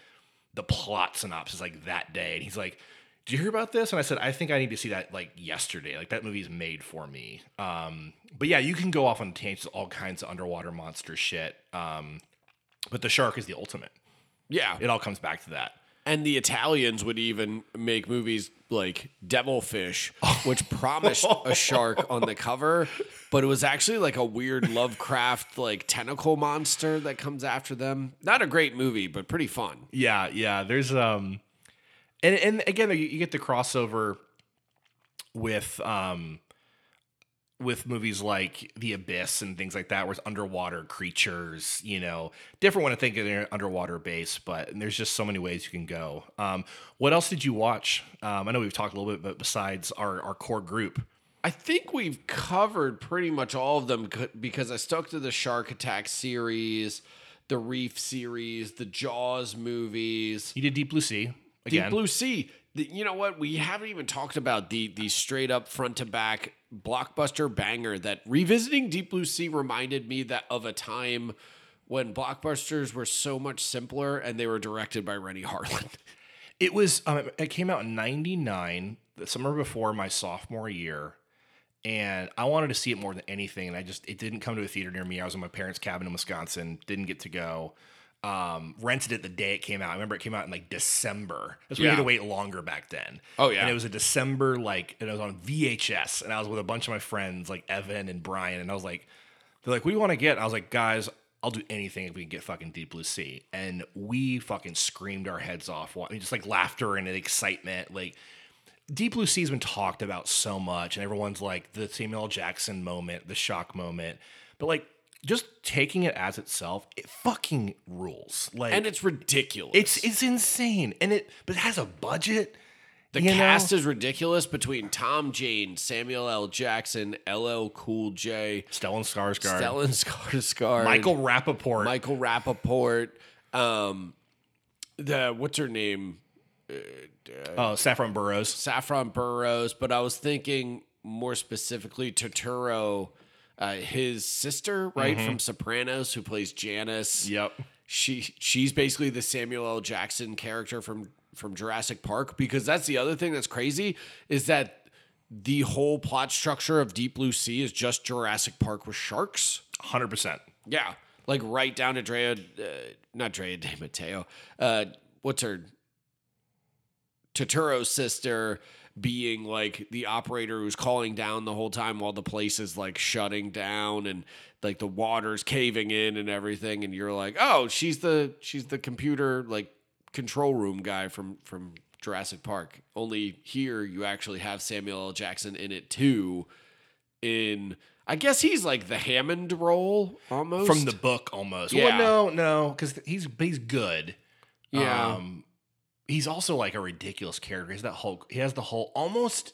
the plot synopsis like that day, and he's like, "Did you hear about this?" And I said, "I think I need to see that like yesterday. Like that movie's made for me." Um, but yeah, you can go off on tangents, all kinds of underwater monster shit. Um, but the shark is the ultimate. Yeah. It all comes back to that. And the Italians would even make movies like Devilfish, <laughs> which promised a shark on the cover, but it was actually like a weird Lovecraft like tentacle monster that comes after them. Not a great movie, but pretty fun. Yeah, yeah. There's um, and and again, you, get the crossover with um, with movies like The Abyss and things like that, where it's underwater creatures. You know, different when I think of an underwater base, but there's just so many ways you can go. Um, what else did you watch? Um, I know we've talked a little bit, but besides our our core group, I think we've covered pretty much all of them because I stuck to the Shark Attack series, the Reef series, the Jaws movies. you did Deep Blue Sea again. Deep Blue Sea. The- you know what? We haven't even talked about the the straight up front to back blockbuster banger that revisiting Deep Blue Sea reminded me that of a time when blockbusters were so much simpler and they were directed by Renny Harlin. <laughs> It was. Um, it came out in '99, the summer before my sophomore year, and I wanted to see it more than anything. And I just it didn't come to a theater near me. I was in my parents' cabin in Wisconsin. Didn't get to go. Um, rented it the day it came out. I remember it came out in like December. That's you had to wait longer back then. Oh, yeah. And it was a December like, and it was on VHS. And I was with a bunch of my friends like Evan and Brian, and I was like, they're like, "What do you want to get?" I was like, "Guys, I'll do anything if we can get fucking Deep Blue Sea." And we fucking screamed our heads off. I mean, just like laughter and excitement. Like Deep Blue Sea has been talked about so much, and everyone's like the Samuel L. Jackson moment, the shock moment. But like just taking it as itself, it fucking rules. Like and it's ridiculous. it's it's insane, and it but it has a budget. the you cast know? is ridiculous between Tom Jane, Samuel L. Jackson, LL Cool J, Stellan Skarsgård, Stellan Skarsgård, Michael Rapaport, Michael Rapaport, um, the what's her name, uh, Saffron Burrows. Saffron Burrows. But I was thinking more specifically Turturro, uh, his sister, right from Sopranos, who plays Janice. Yep. she she's basically the Samuel L. Jackson character from from Jurassic Park because that's the other thing that's crazy is that the whole plot structure of Deep Blue Sea is just Jurassic Park with sharks. Hundred percent. Yeah, like right down to Drea, uh, not Drea De Matteo. Uh, what's her? Turturro's sister being like the operator who's calling down the whole time while the place is like shutting down and like the water's caving in and everything and you're like oh she's the she's the computer like control room guy from from Jurassic Park only here you actually have Samuel L Jackson in it too in I guess he's like the Hammond role almost From the book, almost. Yeah. Well, no, no, because he's he's good. yeah Um, he's also like a ridiculous character. He's that whole. He has the whole almost.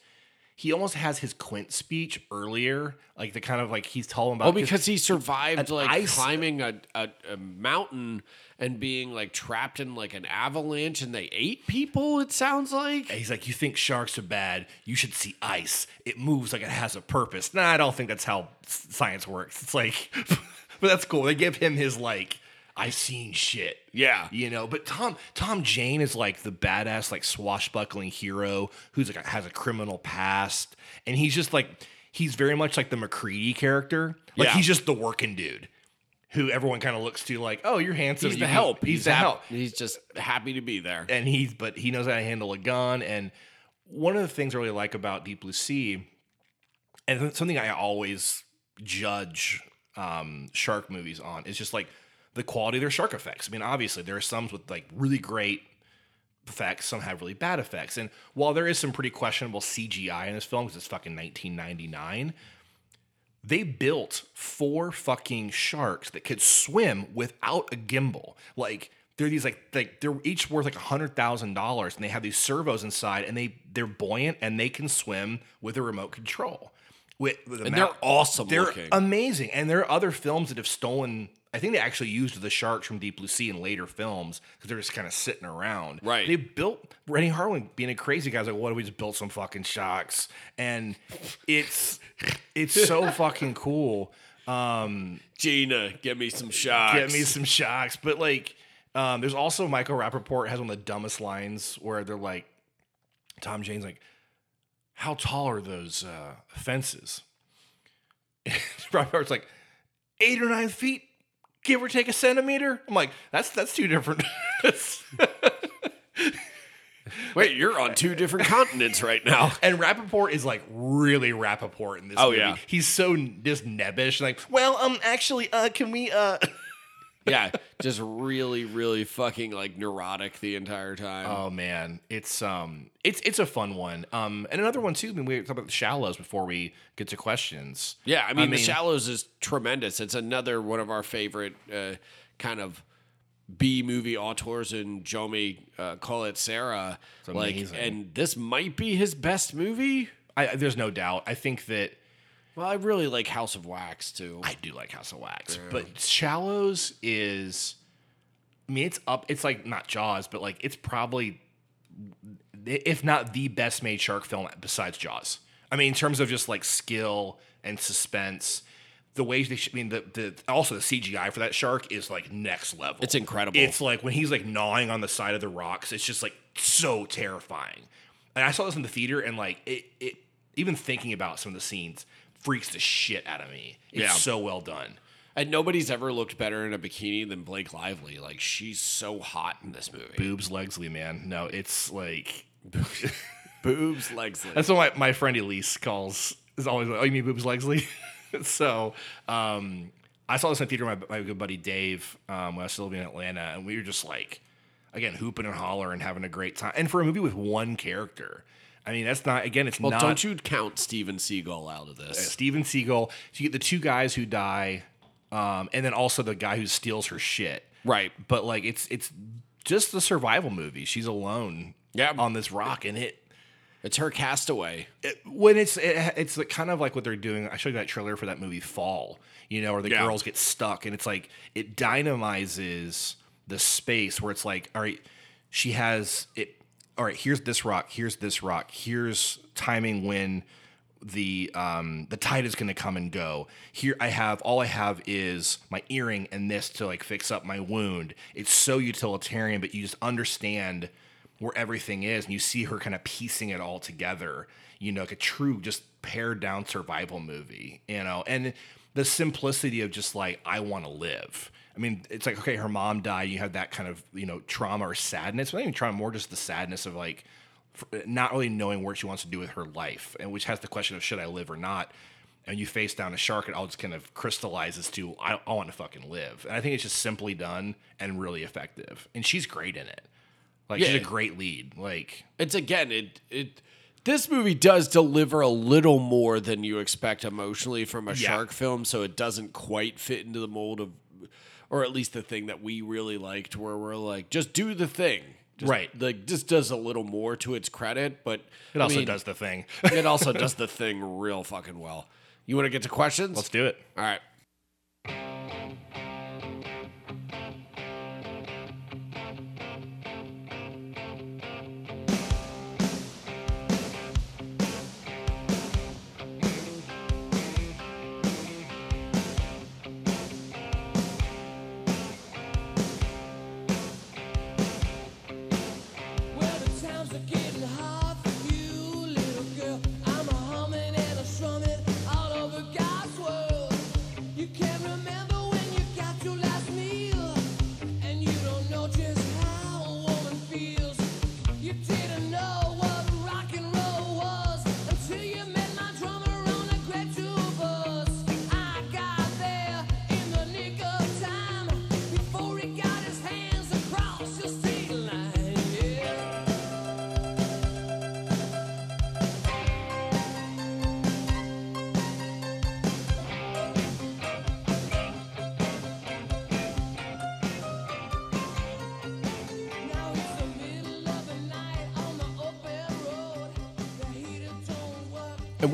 He almost has his Quint speech earlier, like the kind of like he's telling about. Oh, because he survived like ice- climbing a, a, a mountain and being like trapped in like an avalanche and they ate people, it sounds like. He's like, you think sharks are bad? You should see ice. It moves like it has a purpose. Nah, I don't think that's how science works. It's like, <laughs> but that's cool. They give him his like, I've seen shit. Yeah. you know. But Tom Tom Jane is like the badass, like swashbuckling hero who's like has a criminal past, and he's just like he's very much like the McCready character. Like Yeah. he's just the working dude. Who everyone kind of looks to like, oh, you're handsome. He's the help. He's, the hap- help He's just happy to be there. and he's but he knows how to handle a gun and one of the things i really like about deep blue sea and something i always judge um, shark movies on is just like the quality of their shark effects i mean obviously there are some with like really great effects some have really bad effects and while there is some pretty questionable cgi in this film because it's fucking 1999 they built four fucking sharks that could swim without a gimbal. Like they're these like like they're each worth like a hundred thousand dollars, and they have these servos inside, and they they're buoyant and they can swim with a remote control. With, with And they're awesome They're looking. amazing, and there are other films that have stolen. I think they actually used the sharks from Deep Blue Sea in later films because they're just kind of sitting around. Right. They built Renny Harlin being a crazy guy. was like, what if we just built some fucking sharks? And it's it's so <laughs> fucking cool. Um, Gina, give me some shots. get me some sharks. But like, um, there's also Michael Rapaport has one of the dumbest lines where they're like, Tom Jane's like, how tall are those uh, fences? <laughs> Rapaport's like, eight or nine feet, give or take a centimeter. I'm like, that's that's two different. <laughs> Wait, you're on two different continents right now. <laughs> And Rapaport is like really Rapaport in this Oh, movie. yeah. He's so just nebbish. Like, well, um, actually, uh, can we, uh, <laughs> yeah, just really, really fucking like neurotic the entire time. oh man, it's um, it's it's a fun one. Um, and another one too. I mean, we talked about the shallows before we get to questions. Yeah, I mean, The mean- Shallows is tremendous. It's another one of our favorite uh, kind of B movie auteurs in Jaume uh, it Sarah. Like, and this might be his best movie. I, there's no doubt. I think that Well, I really like House of Wax too. I do like House of Wax, but Shallows is. I mean, it's up. It's like not Jaws, but like it's probably, if not the best made shark film besides Jaws. I mean, in terms of just like skill and suspense, the way they. sh- I mean, the the also the CGI for that shark is like next level. It's incredible. It's like when he's like gnawing on the side of the rocks. It's just like so terrifying. And I saw this in the theater, and like it, it even thinking about some of the scenes freaks the shit out of me. It's Yeah. so well done. and nobody's ever looked better in a bikini than Blake Lively. Like, she's so hot in this movie. Boobs Legsley, man. No, it's like <laughs> Boobs, Legsley. that's what my, my friend Elise calls is always like, oh, you mean boobs Legsley? <laughs> so um I saw this in theater with my, my good buddy Dave um, when I was still living in Atlanta, and we were just like, again, hooping and hollering, and having a great time. And for a movie with one character, I mean, that's not again, it's well, not. don't you count Steven Seagal out of uh, this? Steven Seagal. So you get the two guys who die um, and then also the guy who steals her shit. Right. But like it's it's just the survival movie. She's alone. Yeah. On this rock, and it It's her castaway. it, when it's it, it's like kind of like what they're doing. I showed you that trailer for that movie Fall, you know, where the Yeah. girls get stuck, and it's like it dynamizes the space where it's like, all right, she has it. All right, here's this rock. Here's this rock. Here's timing when the um the tide is going to come and go. Here I have all I have is my earring and this to like fix up my wound. It's so utilitarian, but you just understand where everything is and you see her kind of piecing it all together you know like a true just pared down survival movie you know and the simplicity of just like i want to live i mean it's like okay her mom died you have that kind of you know trauma or sadness but not even trauma more just the sadness of like not really knowing what she wants to do with her life and which has the question of should i live or not and you face down a shark it all just kind of crystallizes to i, I want to fucking live and i think it's just simply done and really effective and she's great in it like she's a great lead. Like It's again, it it this movie does deliver a little more than you expect emotionally from a Yeah. shark film, so it doesn't quite fit into the mold of or at least the thing that we really liked where we're like, just do the thing. Just, Right. Like this does a little more to its credit, but it also does the thing. <laughs> it also does <laughs> the thing real fucking well. You want to get to questions? Let's do it. All right.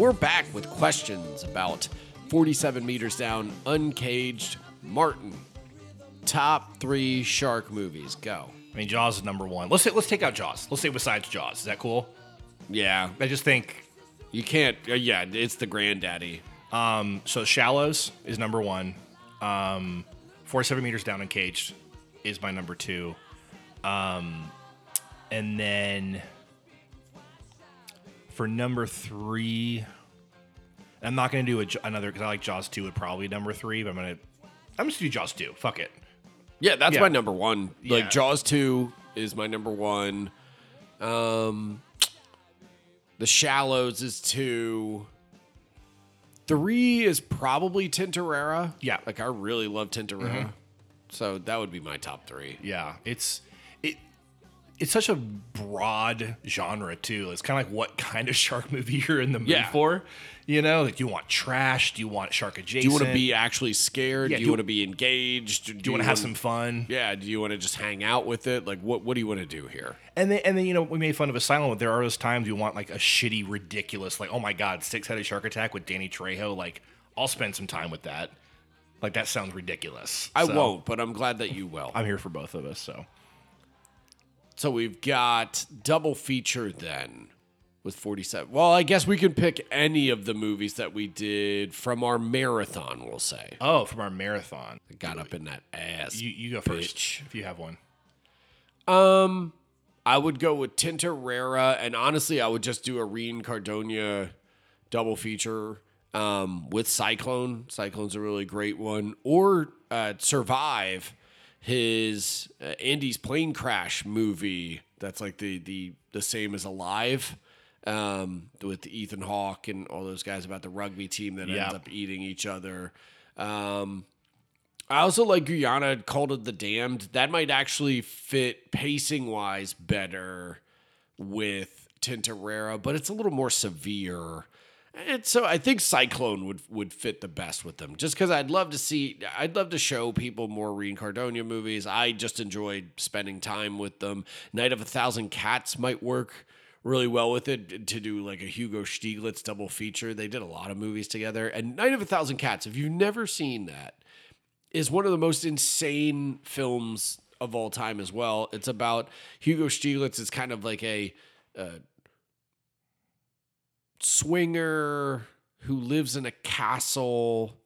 We're back with questions about 47 meters down, uncaged Martin. Top three shark movies. Go. I mean, Jaws is number one. Let's say, let's take out Jaws. Let's say besides Jaws. Is that cool? Yeah, I just think you can't. Uh, yeah, it's the granddaddy. um, so. Shallows is number one. Um, Forty-seven meters down and caged is my number two. Um, and then for number three, I'm not going to do a, J- another because I like Jaws two would probably number three, but I'm gonna I'm just gonna do Jaws two. Fuck it. Yeah, that's Yeah. my number one. Yeah. Like Jaws two is my number one. Um, The Shallows is two. Three is probably Tintorera. Yeah. like I really love Tintorera, so that would be my top three. Yeah, it's it it's such a broad genre too. It's kind of like what kind of <laughs> shark movie you're in the mood Yeah. for. You know, like do you want trash? Do you want shark adjacent? Do you want to be actually scared? Yeah, do you want to be engaged? Do, Do you want to have some fun? Yeah. Do you want to just hang out with it? Like, what? What do you want to do here? And then and then you know we made fun of Asylum. but There are those times you want like a shitty, ridiculous, like oh my god, six headed shark attack with Danny Trejo. Like I'll spend some time with that. Like that sounds ridiculous. I So, won't, but I'm glad that you will. I'm here for both of us. So So we've got double feature then with 47. Well, I guess we can pick any of the movies that we did from our marathon, we'll say. oh, from our marathon, Got up in that ass. you you go first if you have one. Um, I would go with Tintorera, and honestly, I would just do a René Cardona double feature um, with Cyclone. Cyclone's a really great one, or uh, Survive, his uh, Andy's plane crash movie. That's like the the the same as Alive. Um, with Ethan Hawke and all those guys about the rugby team that Yeah. ends up eating each other. Um, I also like Guyana called it the damned. That might actually fit pacing wise better with Tintorera, but it's a little more severe. And so I think Cyclone would would fit the best with them, just because I'd love to see, I'd love to show people more René Cardona movies. I just enjoyed spending time with them. Night of a Thousand Cats might work really well with it to do like a Hugo Stiglitz double feature. They did a lot of movies together, and Night of a Thousand Cats. If you've never seen that, is one of the most insane films of all time as well. It's about Hugo Stiglitz is kind of like a uh, swinger who lives in a castle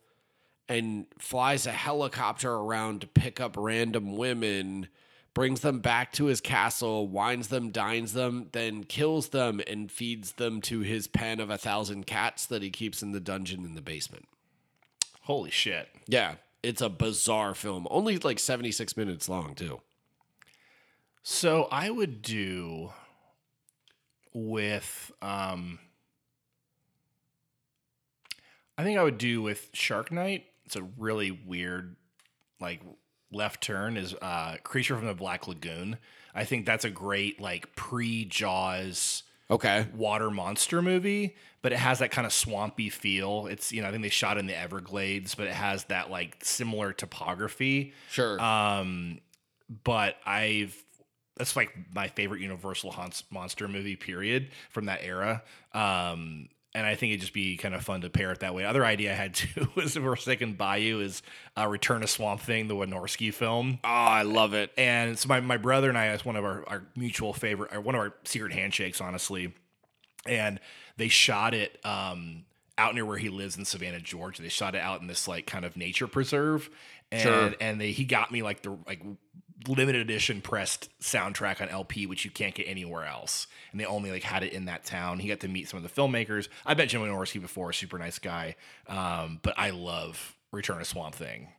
and flies a helicopter around to pick up random women, brings them back to his castle, wines them, dines them, then kills them and feeds them to his pen of a thousand cats that he keeps in the dungeon in the basement. Holy shit. Yeah, it's a bizarre film. Only like 76 minutes long, too. So I would do with um I think I would do with Shark Night. It's a really weird like left turn is uh Creature from the Black Lagoon. I think that's a great like pre-Jaws Okay. water monster movie, but it has that kind of swampy feel. It's you know I think they shot in the Everglades, but it has that like similar topography. Sure. Um, but I've that's like my favorite Universal Hans- monster movie period from that era. Um, and I think it'd just be kind of fun to pair it that way. Other idea I had <laughs> too was Forsaken Bayou is uh, Return to Swamp Thing, the Wynorski film. oh, I love it. And so my, my brother and I, it's one of our, our mutual favorite, or one of our secret handshakes, honestly. And they shot it um, out near where he lives in Savannah, Georgia. They shot it out in this like kind of nature preserve. And Sure. and they he got me like the like limited edition pressed soundtrack on LP, which you can't get anywhere else. And they only like had it in that town. He got to meet some of the filmmakers. I met Jim Wynorski before, super nice guy. Um, but I love Return to Swamp Thing.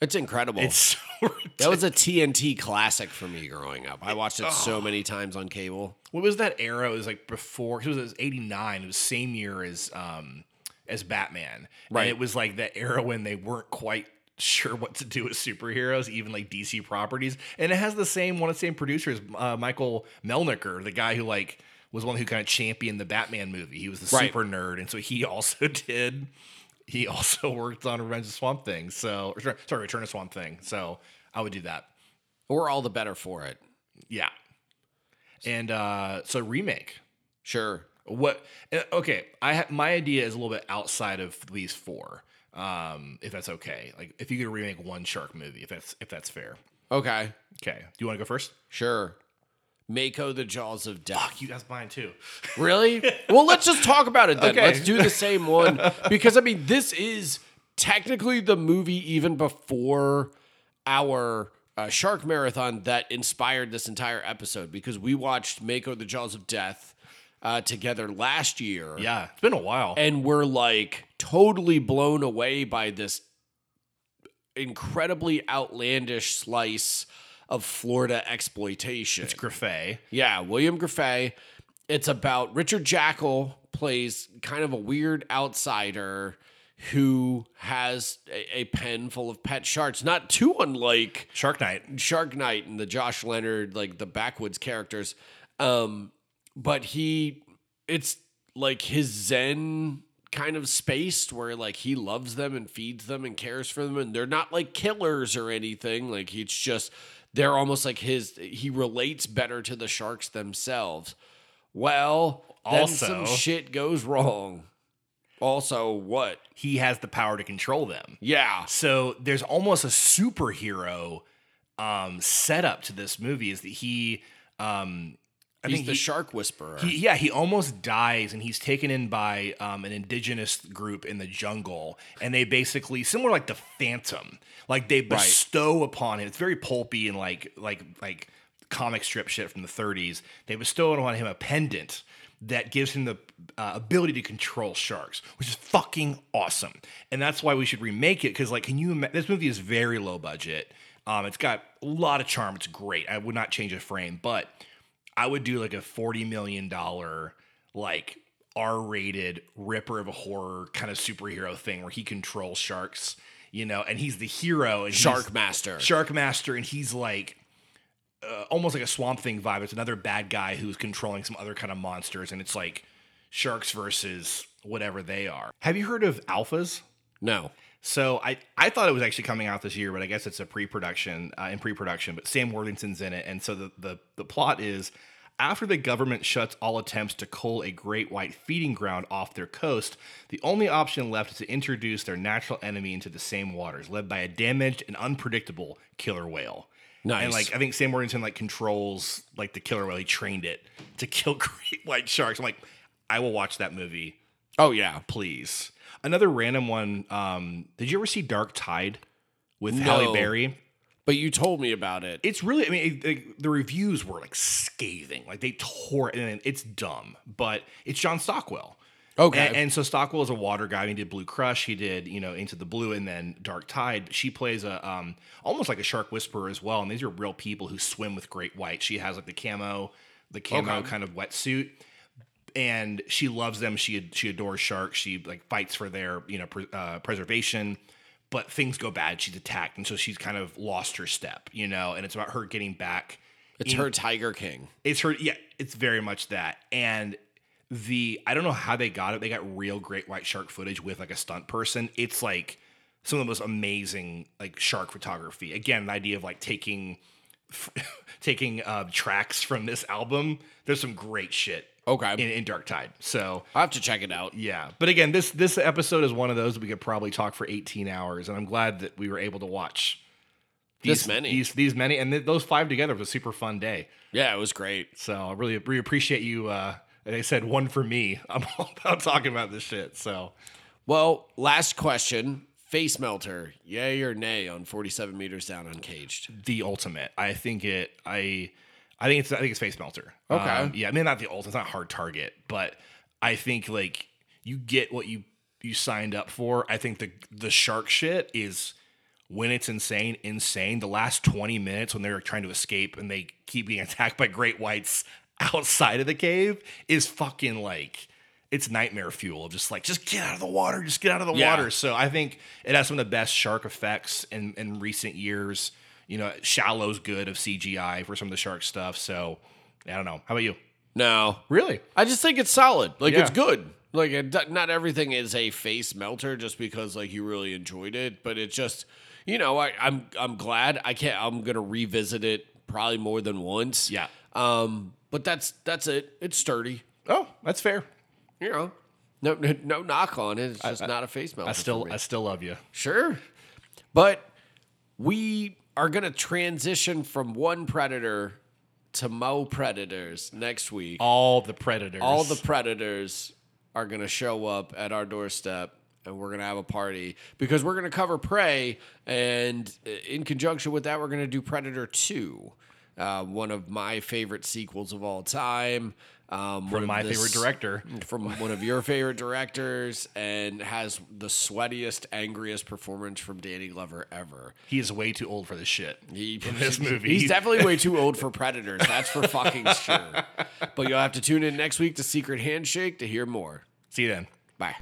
It's incredible. It's so <laughs> that was a TNT classic for me growing up. I watched it so many times on cable. what was that era? It was like before. It was, it was eighty nine. It was same year as um as Batman. Right. And it was like that era when they weren't quite sure what to do with superheroes, even like DC properties. And it has the same one of the same producers, uh, Michael Melnicker, the guy who like was one who kind of championed the Batman movie. He was the Right. super nerd, and so he <laughs> also did. He also worked on Revenge of Swamp Thing. So or, sorry, Return of Swamp Thing. So I would do that. We're all the better for it. Yeah. And uh so remake. Sure. What? uh, Okay, I ha- my idea is a little bit outside of these four. Um, if that's okay, like if you could remake one shark movie, if that's if that's fair. Okay. Okay, do you want to go first? Sure. Mako the Jaws of Death. Fuck, you guys mine too. Really? well, let's just talk about it then. <laughs> Okay. Let's do the same one because I mean, this is technically the movie even before our uh, shark marathon that inspired this entire episode because we watched Mako the Jaws of Death uh, together last year. Yeah, it's been a while. and we're like totally blown away by this incredibly outlandish slice of Florida exploitation. it's Grefé. Yeah, William Grefé. It's about Richard Jaeckel plays kind of a weird outsider who has a, a pen full of pet sharks, not too unlike Shark Night. Shark Night and the Josh Leonard, like the backwoods characters. Um, but he, it's like his Zen kind of space where like he loves them and feeds them and cares for them, and they're not like killers or anything. Like he's just they're almost like his. He relates better to the sharks themselves. Well, then Also- some shit goes wrong. Also, what? He has the power to control them. Yeah, So there's almost a superhero um setup to this movie. Is that he? Um, I he's think the he- shark whisperer. He, yeah, he almost dies, and he's taken in by um, an indigenous group in the jungle, and they basically similar like the Phantom, like they bestow upon him. It's very pulpy and like like like comic strip shit from the 30s. They bestow upon him a pendant that gives him the uh, ability to control sharks, which is fucking awesome, and that's why we should remake it. Because like, can you? Ima- this movie is very low budget. Um, it's got a lot of charm. It's great. I would not change a frame, but I would do like a forty million dollar like R rated ripper of a horror kind of superhero thing where he controls sharks, you know, and he's the hero and he's- Shark Master. Shark Master, and he's like uh, almost like a Swamp Thing vibe. It's another bad guy who's controlling some other kind of monsters, and it's like sharks versus whatever they are. Have you heard of alphas? No. So I, I thought it was actually coming out this year, but I guess it's a pre-production uh, in pre-production. But Sam Worthington's in it, and so the, the the plot is after the government shuts all attempts to cull a great white feeding ground off their coast, the only option left is to introduce their natural enemy into the same waters, led by a damaged and unpredictable killer whale. Nice. And like I think Sam Worthington like controls like the killer whale. He trained it to kill <laughs> great white sharks. I'm like, I will watch that movie Oh yeah. please. Another random one. Um, did you ever see Dark Tide with Halle Berry? But you told me about it. It's really, I mean, it, it- the reviews were like scathing. Like they tore it, and it's dumb, but it's John Stockwell. Okay. And, and so Stockwell is a water guy. He did Blue Crush. He did, you know, Into the Blue and then Dark Tide. She plays a um, almost like a shark whisperer as well. And these are real people who swim with great white. She has like the camo, the camo Okay. kind of wetsuit and she loves them. She she adores sharks. She like fights for their you know pre- uh, preservation. But things go bad. She's attacked, and so she's kind of lost her step. You know, and it's about her getting back. it's in- her Tiger King. It's her. Yeah, it's very much that. And the I don't know how they got it. They got real great white shark footage with like a stunt person. It's like some of the most amazing like shark photography. Again, the idea of like taking <laughs> taking uh, tracks from this album. There's some great shit. Okay. In, in Dark Tide. So I'll have to check it out. yeah, but again, this this episode is one of those we could probably talk for 18 hours, and I'm glad that we were able to watch This these many. these these many, and th- those five together was a super fun day. Yeah, it was great. So I really really appreciate you. Uh, and they said one for me. <laughs> I'm all about talking about this shit. So Well, last question. Face melter, yay or nay on 47 meters down uncaged? the ultimate, I think it. I I think it's I think it's face melter. Okay. Um, yeah, I mean not the ultimate. It's not hard target, but I think like you get what you you signed up for. I think the the shark shit is when it's insane, insane. The last 20 minutes when they're trying to escape and they keep being <laughs> attacked by great whites outside of the cave is fucking like it's nightmare fuel of just like just get out of the water, just get out of the Yeah. water. So I think it has some of the best shark effects in in recent years. You know, Shallow's good of CGI for some of the shark stuff. So I don't know. How about you? No. Really? I just think it's solid. Like, Yeah. it's good. Like, it, not everything is a face melter just because, like, you really enjoyed it, but it's just, you know, I, I'm I'm glad. I can't, I'm to revisit it probably more than once. Yeah. Um, but that's that's it. It's sturdy. Oh, that's fair. You know, no no, <laughs> no knock on it. It's just not a face melter. I still. I still love you. Sure. But we are going to transition from one predator to mo predators next week. All the predators. All the predators are going to show up at our doorstep and we're going to have a party because we're going to cover Prey. And in conjunction with that, we're going to do Predator 2, uh, one of my favorite sequels of all time. Um, from my favorite director. from one of your favorite directors and has the sweatiest, angriest performance from Danny Glover ever. He is way too old for this shit. He, in this <laughs> movie. He's definitely way too old for <laughs> Predators. That's for fucking sure. But you'll have to tune in next week to Secret Handshake to hear more. See you then. Bye.